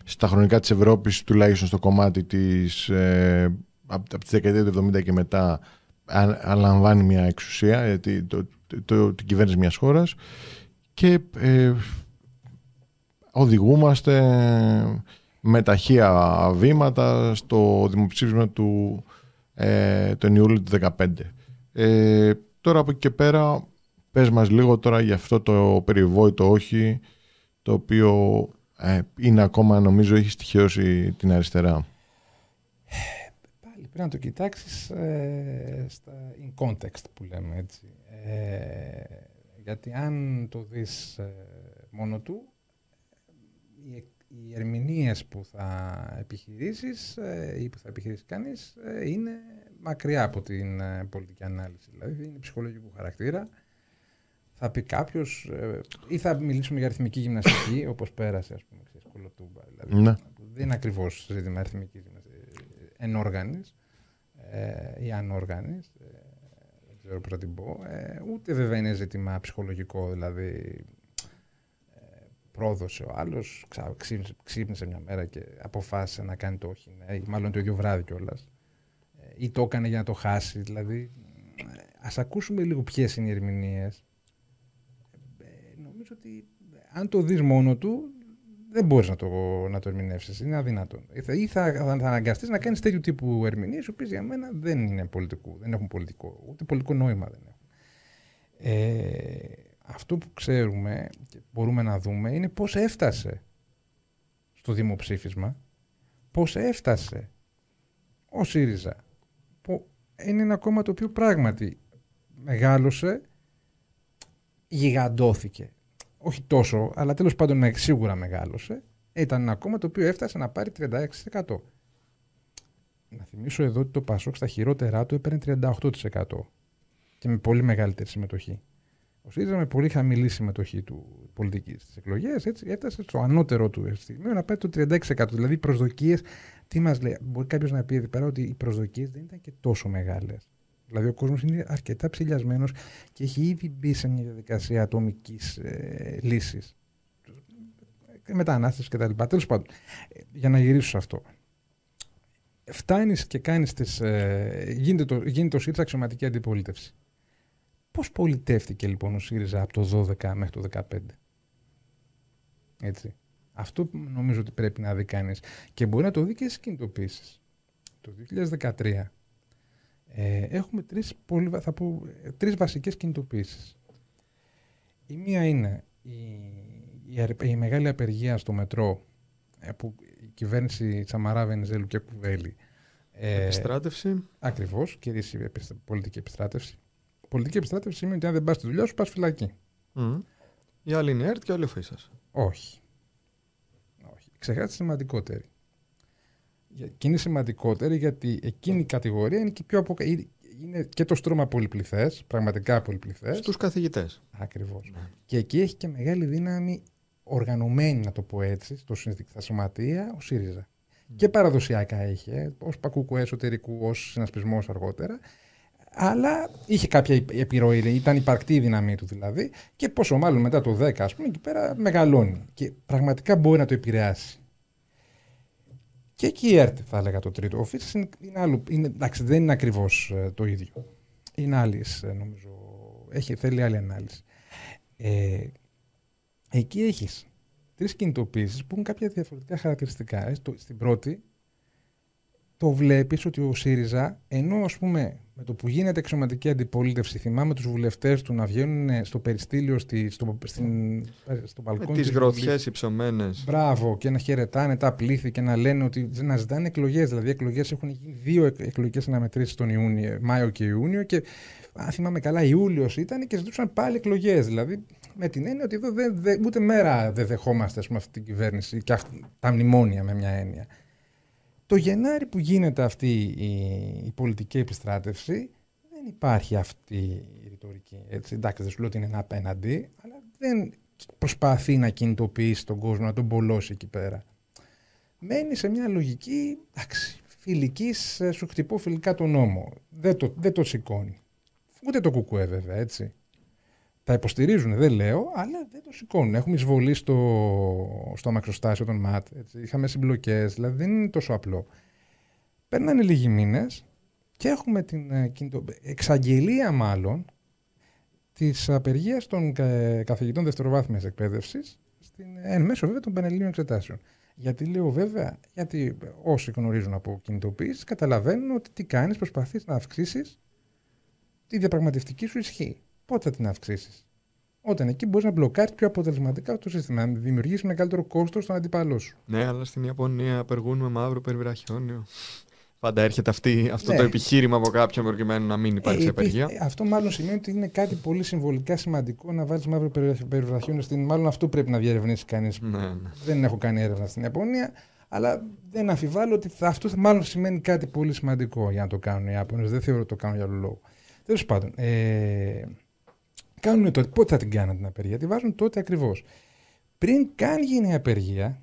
στα χρονικά της Ευρώπης, τουλάχιστον στο κομμάτι της. Ε, από, από τη δεκαετία του 70 και μετά, αναλαμβάνει μια εξουσία, το, το, το, την κυβέρνηση μιας χώρας και ε, οδηγούμαστε με ταχεία βήματα στο δημοψήφισμα του ε, τον Ιούλιο του 2015. Ε, τώρα από εκεί και πέρα πες μας λίγο τώρα για αυτό το περιβόητο όχι το οποίο ε, είναι ακόμα νομίζω έχει στοιχειώσει την αριστερά. Πάλι πρέπει να το κοιτάξεις ε, στα in context που λέμε έτσι. Ε, γιατί αν το δεις ε, μόνο του, οι, οι ερμηνείες που θα επιχειρήσεις ε, ή που θα επιχειρήσει κανείς ε, είναι μακριά από την πολιτική ανάλυση. Δηλαδή είναι ψυχολογικού χαρακτήρα. Θα πει κάποιος, ή θα μιλήσουμε για αριθμική γυμναστική, όπως πέρασε, ας πούμε, ξέρεις, κολοτούμπα. Δηλαδή, ναι. Δεν είναι ακριβώς ζήτημα αριθμικής γυμναστική. Ενόργανης ή ανόργανης ξέρω πώς θα την πω. Ε, ούτε βέβαια είναι ζήτημα ψυχολογικό, δηλαδή ε, πρόδωσε ο άλλος, ξύπνησε μια μέρα και αποφάσισε να κάνει το όχι, ναι, ή μάλλον το ίδιο βράδυ κιόλας. Ε, ή το έκανε για να το χάσει, δηλαδή. Ε, ας ακούσουμε λίγο ποιες είναι οι ερμηνείες. Ε, νομίζω ότι αν το δεις μόνο του, δεν μπορείς να το, να το ερμηνεύσεις. Είναι αδύνατο. Ή θα, θα, θα αναγκαστείς να κάνεις τέτοιου τύπου ερμηνείες, οι οποίες για μένα δεν είναι πολιτικού, δεν έχουν πολιτικό, ούτε πολιτικό νόημα δεν έχουν. Ε, αυτό που ξέρουμε και μπορούμε να δούμε είναι πώς έφτασε στο δημοψήφισμα, πώς έφτασε ο ΣΥΡΙΖΑ, που είναι ένα κόμμα το οποίο πράγματι μεγάλωσε, γιγαντώθηκε όχι τόσο, αλλά τέλος πάντων σίγουρα μεγάλωσε, ήταν ένα κόμμα το οποίο έφτασε να πάρει 36%. Να θυμίσω εδώ ότι το Πασόκ στα χειρότερά του έπαιρνε 38% και με πολύ μεγαλύτερη συμμετοχή. Ο ΣΥΡΙΖΑ με πολύ χαμηλή συμμετοχή του πολιτική στις εκλογές έφτασε στο ανώτερο του στιγμίο να πάει το 36%. Δηλαδή οι προσδοκίες, τι μας λέει, μπορεί κάποιος να πει εδώ πέρα ότι οι προσδοκίες δεν ήταν και τόσο μεγάλες. Δηλαδή ο κόσμος είναι αρκετά ψηλιασμένος και έχει ήδη μπει σε μια διαδικασία ατομικής ε, λύσης. Μετανάστευσης κτλ. Τέλος πάντων, ε, για να γυρίσω σε αυτό. Φτάνεις και κάνεις τις. Ε, γίνεται, το, γίνεται το ΣΥΡΙΖΑ αξιωματική αντιπολίτευση. Πώς πολιτεύτηκε λοιπόν ο ΣΥΡΙΖΑ από το 12 μέχρι το 15. Έτσι. Αυτό νομίζω ότι πρέπει να δει κανείς. Και μπορεί να το δει και στις κινητοποίησεις. Το 2013 ε, έχουμε τρεις, πολύ, θα πω, τρεις βασικές κινητοποίησεις. Η μία είναι η, η, μεγάλη απεργία στο μετρό ε, που η κυβέρνηση Τσαμαρά, Βενιζέλου και Κουβέλη ε, Επιστράτευση. Ακριβώς, και η πολιτική επιστράτευση. Πολιτική επιστράτευση σημαίνει ότι αν δεν πας στη δουλειά σου πας φυλακή. Mm. Η άλλη είναι ΕΡΤ και όλοι ο Όχι. Όχι. Ξεχάστε σημαντικότερη. Και είναι σημαντικότερη γιατί εκείνη η κατηγορία είναι και πιο απο... είναι και το στρώμα πολυπληθές, πραγματικά πολυπληθές. Στους καθηγητές. Ακριβώς. Ναι. Και εκεί έχει και μεγάλη δύναμη οργανωμένη, να το πω έτσι, στο στα σωματεία, ο ΣΥΡΙΖΑ. Mm. Και παραδοσιακά είχε, ως πακούκου εσωτερικού, ως συνασπισμός αργότερα. Αλλά είχε κάποια επιρροή, ήταν υπαρκτή η δύναμή του δηλαδή. Και πόσο μάλλον μετά το 10, ας πούμε, εκεί πέρα μεγαλώνει. Και πραγματικά μπορεί να το επηρεάσει. Και εκεί η ΕΡΤ θα έλεγα το τρίτο. Ο Φίτσας είναι, είναι άλλο, είναι, εντάξει, δεν είναι ακριβώς ε, το ίδιο. Είναι άλλης, ε, νομίζω, έχει, θέλει άλλη ανάλυση. Ε, εκεί έχεις τρεις κινητοποίησεις που έχουν κάποια διαφορετικά χαρακτηριστικά. Ε, στην πρώτη, το βλέπεις ότι ο ΣΥΡΙΖΑ, ενώ ας πούμε με το που γίνεται εξωματική αντιπολίτευση, θυμάμαι τους βουλευτές του να βγαίνουν στο περιστήλιο, στη, στο, στην, στο μπαλκόνι. Με τι γροθιές υψωμένε. Μπράβο, και να χαιρετάνε τα πλήθη και να λένε ότι να ζητάνε εκλογές. Δηλαδή, εκλογές έχουν γίνει δύο εκλογικές αναμετρήσεις τον Ιούνιο, Μάιο και Ιούνιο. Και αν θυμάμαι καλά, Ιούλιος ήταν και ζητούσαν πάλι εκλογές. Δηλαδή, με την έννοια ότι εδώ δεν, δε, ούτε μέρα δεν δεχόμαστε πούμε, αυτή την κυβέρνηση και αυτή, τα μνημόνια με μια έννοια. Το Γενάρη που γίνεται αυτή η, η πολιτική επιστράτευση δεν υπάρχει αυτή η ρητορική. Έτσι, εντάξει, δεν σου λέω ότι είναι ένα απέναντι, αλλά δεν προσπαθεί να κινητοποιήσει τον κόσμο, να τον πολλώσει εκεί πέρα. Μένει σε μια λογική εντάξει, φιλικής, ε, σου χτυπώ φιλικά τον νόμο. Δεν το, δεν το σηκώνει. Ούτε το κουκουέ βέβαια, έτσι. Τα υποστηρίζουν, δεν λέω, αλλά δεν το σηκώνουν. Έχουμε εισβολή στο, στο αμαξοστάσιο των ΜΑΤ. Έτσι. Είχαμε συμπλοκές, δηλαδή δεν είναι τόσο απλό. Παίρνανε λίγοι μήνες και έχουμε την ε, εξαγγελία, μάλλον, της απεργίας των καθηγητών δευτεροβάθμιας εκπαίδευσης εν μέσω βέβαια των Πανελλήνιων Εξετάσεων. Γιατί λέω βέβαια, γιατί όσοι γνωρίζουν από κινητοποίηση καταλαβαίνουν ότι τι κάνεις, προσπαθείς να αυξήσεις τη διαπραγματευτική σου ισχύ. Πότε θα την αυξήσεις; Όταν εκεί μπορείς να μπλοκάρεις πιο αποτελεσματικά το σύστημα, να δημιουργήσεις μεγαλύτερο κόστος στον αντίπαλό σου. Ναι, αλλά στην Ιαπωνία απεργούν με μαύρο περιβραχιόνιο. Πάντα έρχεται αυτή, αυτό ναι. το επιχείρημα από κάποιον προκειμένου να μην υπάρξει ε, απεργία. Αυτό μάλλον σημαίνει ότι είναι κάτι πολύ συμβολικά σημαντικό να βάλεις μαύρο περιβραχιόνιο στην. Μάλλον αυτό πρέπει να διαρευνήσει κανείς. Ναι, ναι. Δεν έχω κάνει έρευνα στην Ιαπωνία. Αλλά δεν αμφιβάλλω ότι θα, αυτό μάλλον σημαίνει κάτι πολύ σημαντικό για να το κάνουν οι Ιάπωνες. Δεν θεωρώ ότι το κάνουν για άλλο λόγο. Τέλος πάντων, ε, κάνουν τότε. Πότε θα την κάνουν την απεργία, τη βάζουν τότε ακριβώς. Πριν καν γίνει η απεργία,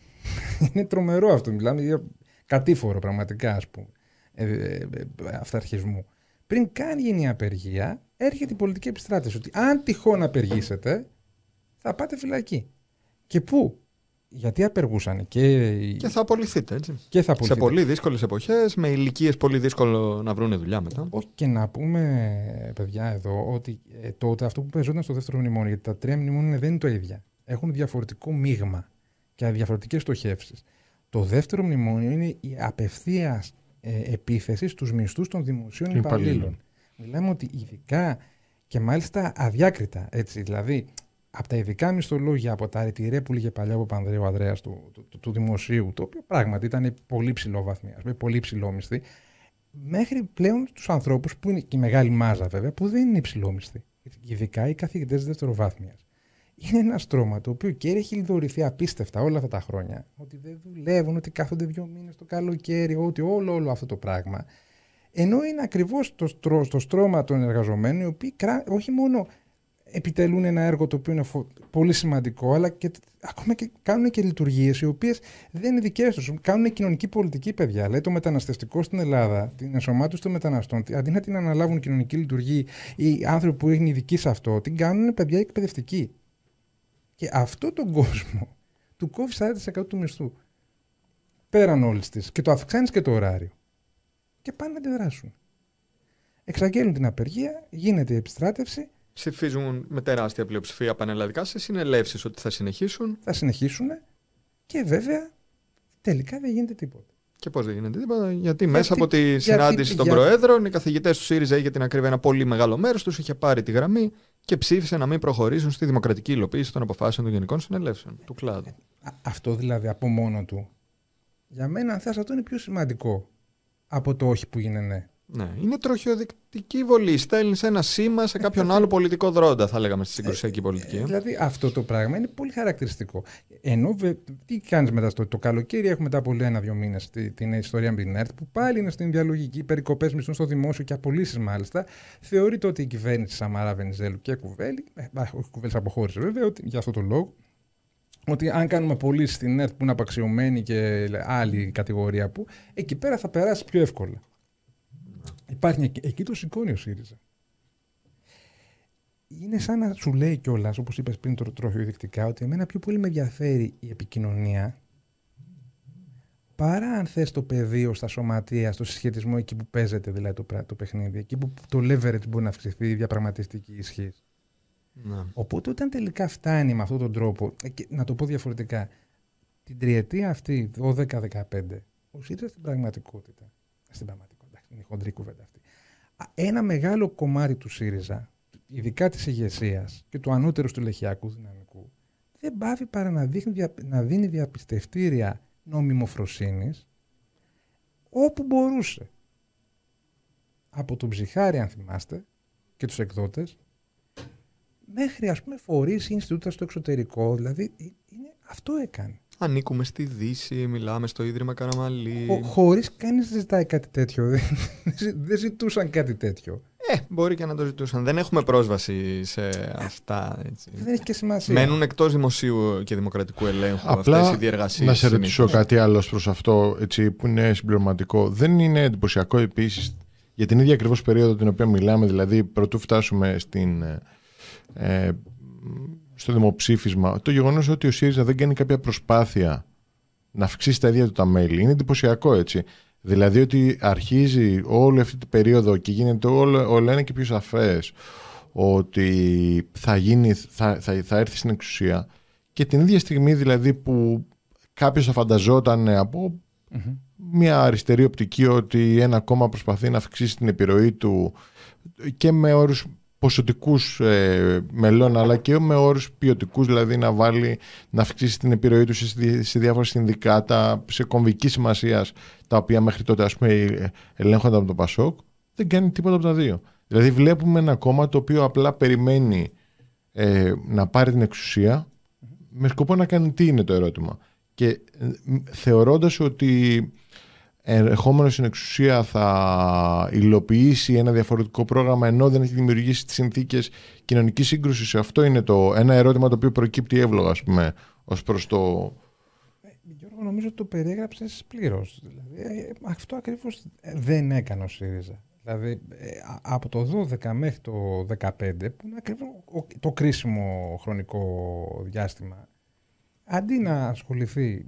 είναι τρομερό αυτό. Μιλάμε για κατήφορο πραγματικά, ας πούμε, ε, ε, ε, αυταρχισμού. Πριν καν γίνει η απεργία, έρχεται η πολιτική επιστράτευση. Ότι αν τυχόν απεργήσετε, θα πάτε φυλακή. Και πού, γιατί απεργούσαν και... Και θα απολυθείτε, έτσι. Και θα Σε πολύ δύσκολες εποχές, με ηλικίες πολύ δύσκολο να βρουν δουλειά μετά. Όχι και να πούμε, παιδιά, εδώ, ότι ε, τότε αυτό που παίζονταν στο δεύτερο μνημόνιο, γιατί τα τρία μνημόνια δεν είναι το ίδια. Έχουν διαφορετικό μείγμα και διαφορετικέ στοχεύσεις. Το δεύτερο μνημόνιο είναι η απευθείας ε, επίθεση στους μισθούς των δημοσίων υπαλλήλων. Μιλάμε ότι ειδικά και μάλιστα αδιάκριτα, έτσι, δηλαδή από τα ειδικά μισθολόγια, από τα ρετυρέ που λέγε παλιά από Πανδρέου Ανδρέας του, του, του, δημοσίου, το οποίο πράγματι ήταν πολύ ψηλό βαθμία, πολύ ψηλόμισθη, μέχρι πλέον τους ανθρώπους που είναι και η μεγάλη μάζα βέβαια, που δεν είναι υψηλόμισθοι. Ειδικά οι καθηγητές δευτεροβάθμια. Είναι ένας στρώμα το οποίο και έχει λιδωρηθεί απίστευτα όλα αυτά τα χρόνια. Ότι δεν δουλεύουν, ότι κάθονται δύο μήνες το καλοκαίρι, ότι όλο, όλο αυτό το πράγμα. Ενώ είναι ακριβώς το, το στρώμα των εργαζομένων, οι οποίοι όχι μόνο επιτελούν ένα έργο το οποίο είναι πολύ σημαντικό, αλλά και ακόμα και κάνουν και λειτουργίες οι οποίες δεν είναι δικές τους. Κάνουν κοινωνική πολιτική, παιδιά. Λέει το μεταναστευτικό στην Ελλάδα, την ενσωμάτωση των μεταναστών, αντί να την αναλάβουν κοινωνική λειτουργία οι άνθρωποι που είναι ειδικοί σε αυτό, την κάνουν παιδιά εκπαιδευτική. Και αυτό τον κόσμο του κόβει 40% του μισθού. Πέραν όλης της. Και το αυξάνεις και το ωράριο. Και πάνε να αντιδράσουν. Εξαγγέλνουν την απεργία, γίνεται η επιστράτευση ψηφίζουν με τεράστια πλειοψηφία πανελλαδικά σε συνελεύσεις ότι θα συνεχίσουν. Θα συνεχίσουν και βέβαια τελικά δεν γίνεται τίποτα. Και πώς δεν γίνεται τίποτα, γιατί, μέσα από τη συνάντηση των Προέδρων, οι καθηγητές του ΣΥΡΙΖΑ για την ακρίβεια ένα πολύ μεγάλο μέρος τους είχε πάρει τη γραμμή και ψήφισε να μην προχωρήσουν στη δημοκρατική υλοποίηση των αποφάσεων των Γενικών Συνελεύσεων του κλάδου. Αυτό δηλαδή από μόνο του. Για μένα, αν θες, αυτό είναι πιο σημαντικό από το όχι που γίνεται ναι. Ναι, είναι τροχιοδεικτική βολή. Στέλνει ένα σήμα σε κάποιον άλλο πολιτικό δρόντα, θα λέγαμε στη συγκρουσιακή πολιτική. Ε, δηλαδή αυτό το πράγμα είναι πολύ χαρακτηριστικό. Ενώ τι κάνεις μετά στο το καλοκαίρι, έχουμε μετά από ένα-δύο μήνες την ιστορία με την ΕΡΤ, που πάλι είναι στην διαλογική, περικοπές μισθών στο δημόσιο και απολύσεις μάλιστα. Θεωρείται ότι η κυβέρνηση Σαμαρά Βενιζέλου και Κουβέλη, ε, όχι Κουβέλης αποχώρησε βέβαια, ότι, για αυτό το λόγο, ότι αν κάνουμε πωλήσει στην ΕΡΤ που είναι απαξιωμένη και άλλη κατηγορία που, εκεί πέρα θα περάσει πιο εύκολα. Υπάρχει εκεί το σηκώνει ο ΣΥΡΙΖΑ. Είναι σαν να σου λέει κιόλας, όπως είπες πριν το τροχιοδεικτικά, ότι εμένα πιο πολύ με ενδιαφέρει η επικοινωνία παρά αν θες το πεδίο στα σωματεία, στο συσχετισμό εκεί που παίζεται δηλαδή το, το παιχνίδι, εκεί που το leverage μπορεί να αυξηθεί, η διαπραγματευτική ισχύ. Να. Οπότε όταν τελικά φτάνει με αυτόν τον τρόπο, ε, και, να το πω διαφορετικά, την τριετία αυτή, 12-15, ο ΣΥΡΙΖΑ στην πραγματικότητα, στην πραγματικότητα είναι η χοντρή κουβέντα αυτή. Ένα μεγάλο κομμάτι του ΣΥΡΙΖΑ, ειδικά της ηγεσίας και του ανώτερου του λεχιακού δυναμικού, δεν πάβει παρά να, δείχνει, να δίνει διαπιστευτήρια νομιμοφροσύνης όπου μπορούσε. Από τον ψυχάρι, αν θυμάστε, και τους εκδότες, μέχρι ας πούμε φορείς ή Ινστιτούτα στο εξωτερικό, δηλαδή ε, είναι, αυτό έκανε. Ανήκουμε στη Δύση, μιλάμε στο Ίδρυμα Καραμαλή. Χωρίς κανεί να ζητάει κάτι τέτοιο. δεν ζητούσαν κάτι τέτοιο. Ε, μπορεί και να το ζητούσαν. Δεν έχουμε πρόσβαση σε αυτά. Έτσι. Δεν έχει και σημασία. Μένουν εκτός δημοσίου και δημοκρατικού ελέγχου αυτές οι διεργασίες. Να σε ρωτήσω κάτι άλλο προς αυτό έτσι, που είναι συμπληρωματικό. Δεν είναι εντυπωσιακό επίσης για την ίδια ακριβώς περίοδο την οποία μιλάμε, δηλαδή πρωτού φτάσουμε στην. Ε, στο δημοψήφισμα το γεγονός ότι ο ΣΥΡΙΖΑ δεν κάνει κάποια προσπάθεια να αυξήσει τα ίδια του τα μέλη είναι εντυπωσιακό έτσι. Δηλαδή ότι αρχίζει όλη αυτή την περίοδο και γίνεται όλο, όλο ένα και πιο σαφές ότι θα, γίνει, θα, θα, θα έρθει στην εξουσία και την ίδια στιγμή δηλαδή που κάποιος θα φανταζόταν απο μια αριστερή οπτική ότι ένα κόμμα προσπαθεί να αυξήσει την επιρροή του και με όρους ποσοτικούς ε, μελών αλλά και με όρους ποιοτικούς, δηλαδή να βάλει, να αυξήσει την επιρροή του σε, σε διάφορα συνδικάτα, σε κομβική σημασία, τα οποία μέχρι τότε ας πούμε ελέγχονταν από το Πασόκ, δεν κάνει τίποτα από τα δύο. Δηλαδή βλέπουμε ένα κόμμα το οποίο απλά περιμένει ε, να πάρει την εξουσία με σκοπό να κάνει τι είναι το ερώτημα. Και ε, θεωρώντας ότι ερχόμενο στην εξουσία θα υλοποιήσει ένα διαφορετικό πρόγραμμα ενώ δεν έχει δημιουργήσει τις συνθήκες κοινωνικής σύγκρουσης. Αυτό είναι το, ένα ερώτημα το οποίο προκύπτει εύλογα ας πούμε, ως προς το... Ε, Γιώργο, νομίζω ότι το περιέγραψες πλήρως. Δηλαδή, ε, αυτό ακριβώς δεν έκανε ο ΣΥΡΙΖΑ. Δηλαδή, ε, από το 12 μέχρι το 15, που είναι ακριβώς το κρίσιμο χρονικό διάστημα, αντί να ασχοληθεί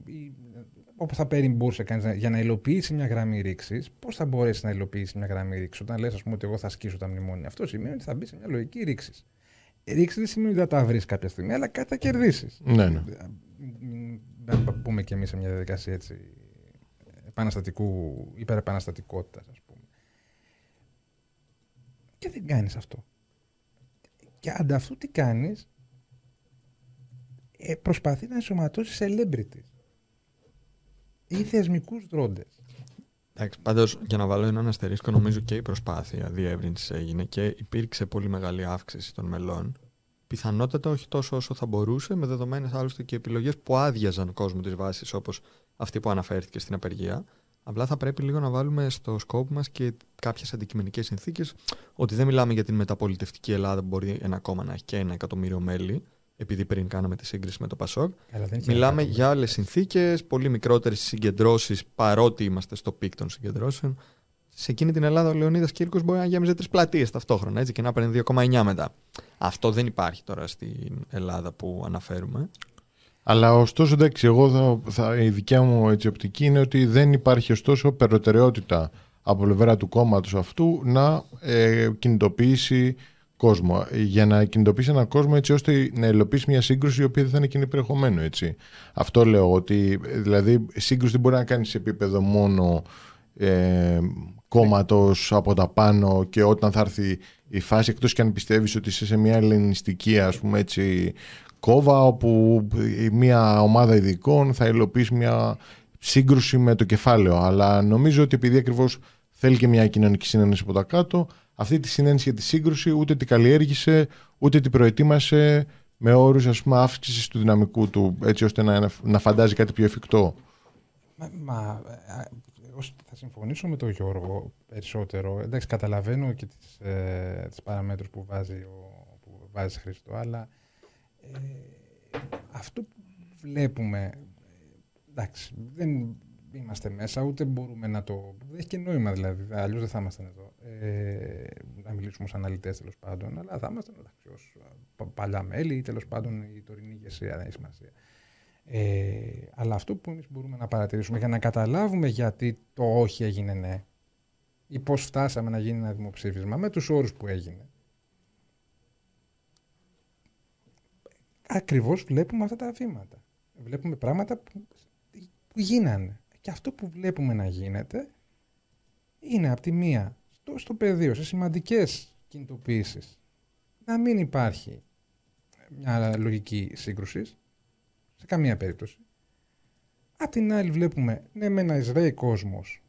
Όπως θα παίρνει μπορούσε κανείς για να υλοποιήσει μια γραμμή ρήξης, πώς θα μπορέσει να υλοποιήσει μια γραμμή ρήξης; Όταν λες, ας πούμε, ότι εγώ θα ασκήσω τα μνημόνια. Αυτό σημαίνει ότι θα μπει σε μια λογική ρήξης. Ρήξη δεν σημαίνει ότι θα τα βρεις κάποια στιγμή, αλλά κάτι θα κερδίσεις. Ναι, ναι. Να πούμε κι εμείς σε μια διαδικασία έτσι, επαναστατικού, υπερεπαναστατικότητας, ας πούμε. Και δεν κάνεις αυτό. Και ανταυτού τι κάνεις, ε, προσπαθεί να ενσωματώσεις celebrities ή θεσμικούς δρόντες. Εντάξει, πάντως για να βάλω έναν αστερίσκο, νομίζω και η προσπάθεια διεύρυνσης έγινε και υπήρξε πολύ μεγάλη αύξηση των μελών. Πιθανότατα όχι τόσο όσο θα μπορούσε, με δεδομένες άλλωστε και επιλογές που άδειαζαν κόσμο της βάσης, όπως αυτή που αναφέρθηκε στην απεργία. Απλά θα πρέπει λίγο να βάλουμε στο σκόπο μας και κάποιες αντικειμενικές συνθήκες ότι δεν μιλάμε για την μεταπολιτευτική Ελλάδα που μπορεί ένα κόμμα να έχει και ένα εκατομμύριο μέλη, επειδή πριν κάναμε τη σύγκριση με το Πασόκ. Μιλάμε για άλλες συνθήκες, πολύ μικρότερες συγκεντρώσεις, παρότι είμαστε στο peak των συγκεντρώσεων. Σε εκείνη την Ελλάδα ο Λεωνίδας Κύρκος μπορεί να γέμιζε τρεις πλατείες ταυτόχρονα έτσι, και να παίρνει 2,9 μετά. Αυτό δεν υπάρχει τώρα στην Ελλάδα που αναφέρουμε. Αλλά ωστόσο, εντάξει, εγώ θα, θα, η δικιά μου έτσι, οπτική είναι ότι δεν υπάρχει ωστόσο προτεραιότητα από πλευρά του κόμματος αυτού να ε, κινητοποιήσει κόσμο. Για να κινητοποιήσει έναν κόσμο έτσι ώστε να υλοποιήσει μια σύγκρουση η οποία δεν θα είναι κοινή περιεχομένου. Έτσι. Αυτό λέω ότι δηλαδή σύγκρουση δεν μπορεί να κάνει σε επίπεδο μόνο ε, κόμματος από τα πάνω και όταν θα έρθει η φάση εκτός και αν πιστεύεις ότι είσαι σε μια ελληνιστική ας πούμε έτσι κόβα όπου μια ομάδα ειδικών θα υλοποιήσει μια σύγκρουση με το κεφάλαιο. Αλλά νομίζω ότι επειδή ακριβώς θέλει και μια κοινωνική συνένεση από τα κάτω, αυτή τη συνένεση για τη σύγκρουση ούτε την καλλιέργησε, ούτε την προετοίμασε με όρους ας πούμε αύξησης του δυναμικού του, έτσι ώστε να, να φαντάζει κάτι πιο εφικτό. Μα, μα εγώ θα συμφωνήσω με τον Γιώργο περισσότερο. Εντάξει, καταλαβαίνω και τις, ε, τις παραμέτρους που βάζει, ο, που βάζει Χριστό, αλλά ε, αυτό που βλέπουμε, εντάξει, δεν είμαστε μέσα, ούτε μπορούμε να το... Δεν έχει και νόημα δηλαδή, αλλιώς δεν θα ήμασταν εδώ. Ε, να μιλήσουμε ως αναλυτές τέλος πάντων, αλλά θα ήμασταν εντάξει, ως παλιά μέλη ή τέλος πάντων η τωρινή ηγεσία, δεν έχει σημασία. Ε, αλλά αυτό που εμείς μπορούμε να παρατηρήσουμε για να καταλάβουμε γιατί το όχι έγινε ναι ή πώς φτάσαμε να γίνει ένα δημοψήφισμα με τους όρους που έγινε ακριβώς βλέπουμε αυτά τα βήματα. Βλέπουμε πράγματα που, που γίνανε. Και αυτό που βλέπουμε να γίνεται είναι από τη μία στο, στο πεδίο, σε σημαντικές κινητοποιήσεις, να μην υπάρχει μια λογική σύγκρουση, σε καμία περίπτωση. Απ' την άλλη βλέπουμε, ναι με ένα Ισραήλ κόσμος,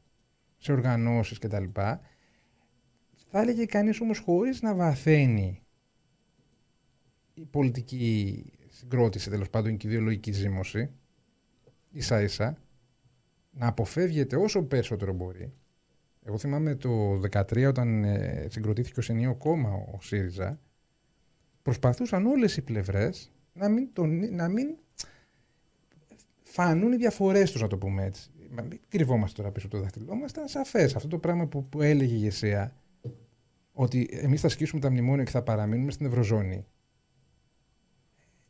σε οργανώσεις κτλ. Θα έλεγε κανείς όμως χωρίς να βαθαίνει η πολιτική συγκρότηση, τέλος πάντων και η ιδεολογική ζήμωση, ίσα ίσα, να αποφεύγεται όσο περισσότερο μπορεί. Εγώ θυμάμαι το 2013 όταν ε, συγκροτήθηκε ο ενίο κόμμα ο ΣΥΡΙΖΑ, προσπαθούσαν όλες οι πλευρές να μην, τον, να μην φανούν οι διαφορές τους, να το πούμε έτσι. Μην κρυβόμαστε τώρα πίσω από το δάχτυλό μας, ήταν σαφές. Αυτό το πράγμα που, που έλεγε η ηγεσία, ότι εμείς θα σκίσουμε τα μνημόνια και θα παραμείνουμε στην Ευρωζώνη.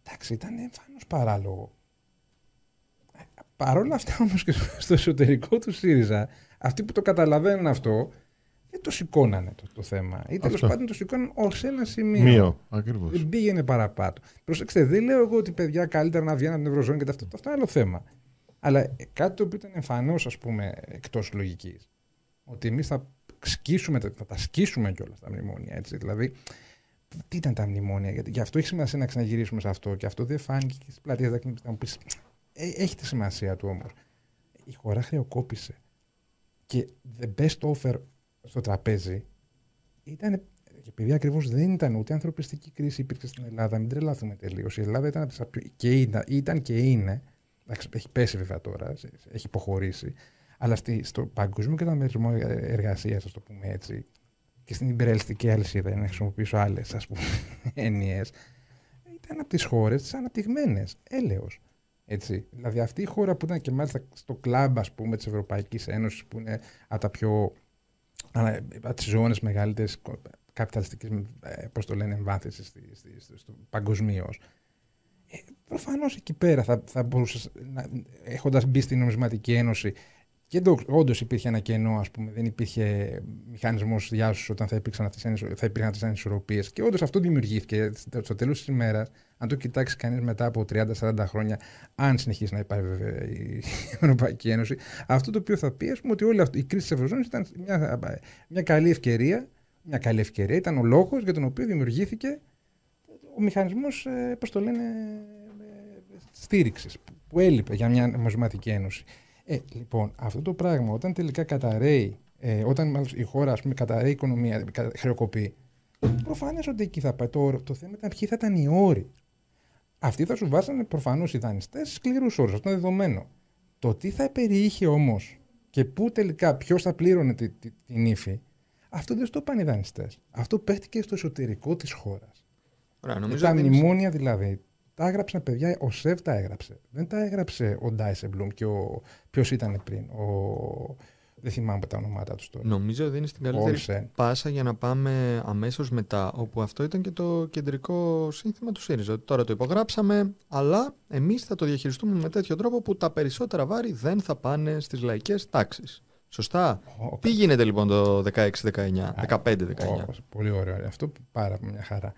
Εντάξει, ήταν εμφανώς παράλογο. Παρ' όλα αυτά όμως και στο εσωτερικό του ΣΥΡΙΖΑ, αυτοί που το καταλαβαίνουν αυτό, δεν το σηκώνανε το, το θέμα. Ή τέλος πάντων το σηκώναν ως ένα σημείο. Μείο, ακριβώς. Δεν πήγαινε παραπάνω. Προσέξτε, δεν λέω εγώ ότι παιδιά καλύτερα να βγαίνουν από την Ευρωζώνη και αυτό. Αυτό είναι άλλο θέμα. Αλλά κάτι το οποίο ήταν εμφανώς, ας πούμε, εκτός λογικής. Ότι εμείς θα σκίσουμε, θα τα σκίσουμε κιόλα τα μνημόνια. Έτσι. Δηλαδή, τι ήταν τα μνημόνια, γιατί γι' αυτό έχει σημασία να ξαναγυρίσουμε σε αυτό και αυτό δεν φάνηκε και στις πλατείες να μου πεις. Ε, έχει τη σημασία του όμως. Η χώρα χρεοκόπησε. Και the best offer στο τραπέζι ήταν. Επειδή ακριβώς δεν ήταν ούτε ανθρωπιστική κρίση υπήρξε στην Ελλάδα, μην τρελάθουμε τελείως. Η Ελλάδα ήταν, και ήταν, ήταν και είναι. Έχει πέσει βέβαια τώρα, έχει υποχωρήσει. Αλλά στο παγκοσμίο καταμερισμό εργασίας, ας το πούμε έτσι, και στην υπερελιστική αλυσίδα, για να χρησιμοποιήσω άλλες έννοιες, ήταν από τις χώρες τις αναπτυγμένες. Έλεος. Έτσι. Δηλαδή αυτή η χώρα που ήταν και μάλιστα στο κλαμπ ας πούμε της Ευρωπαϊκής Ένωσης που είναι από τα πιο από τις ζώνες μεγαλύτερες καπιταλιστικής ε, πώς το λένε εμβάθυνσης παγκοσμίως. Ε, προφανώς εκεί πέρα θα, θα μπορούσε, έχοντας μπει στην νομισματική ένωση και όντως υπήρχε ένα κενό, ας πούμε, δεν υπήρχε μηχανισμός διάσωσης όταν θα υπήρξαν αυτές τι ανισορροπίε. Και όντως αυτό δημιουργήθηκε. Στο τέλος της ημέρας, αν το κοιτάξει κανείς μετά από 30-40 χρόνια, αν συνεχίσει να υπάρχει βέβαια η Ευρωπαϊκή Ένωση, αυτό το οποίο θα πει, ας πούμε, ότι όλη αυτή η κρίση της Ευρωζώνης ήταν μια, μια καλή ευκαιρία. Μια καλή ευκαιρία ήταν ο λόγος για τον οποίο δημιουργήθηκε ο μηχανισμός, ε, πώς το λένε, ε, στήριξης που έλειπε για μια νομισματική ένωση. Ε, λοιπόν, αυτό το πράγμα όταν τελικά καταραίει, ε, όταν μάλλον η χώρα ας πούμε, καταραίει η οικονομία, χρεοκοπεί, προφανώ ότι εκεί θα πάει. Το, το θέμα ήταν ποιοι θα ήταν οι όροι. Αυτοί θα σου βάζανε προφανώς οι δανειστές σκληρούς όρους. Αυτό είναι δεδομένο. Το τι θα περιείχε όμως και πού τελικά ποιος θα πλήρωνε τη, τη, την ύφη, αυτό δεν στο πάνε οι δανειστές. Αυτό παίχτηκε στο εσωτερικό της χώρας. Τα μνημόνια δηλαδή τα έγραψαν παιδιά, ο Σεφ τα έγραψε. Δεν τα έγραψε ο Ντάισεμπλουμ και ο. Ποιος ήταν πριν, ο. Δεν θυμάμαι τα ονόματα τους τώρα. Νομίζω ότι είναι στην καλύτερη πάσα για να πάμε αμέσως μετά, όπου αυτό ήταν και το κεντρικό σύνθημα του ΣΥΡΙΖΑ. Ότι τώρα το υπογράψαμε, αλλά εμείς θα το διαχειριστούμε με τέτοιο τρόπο που τα περισσότερα βάρη δεν θα πάνε στις λαϊκές τάξεις. Σωστά; Okay. Τι γίνεται λοιπόν το 16-19, 15-19. Πολύ ωραίο. Αυτό πάρα μια χαρά.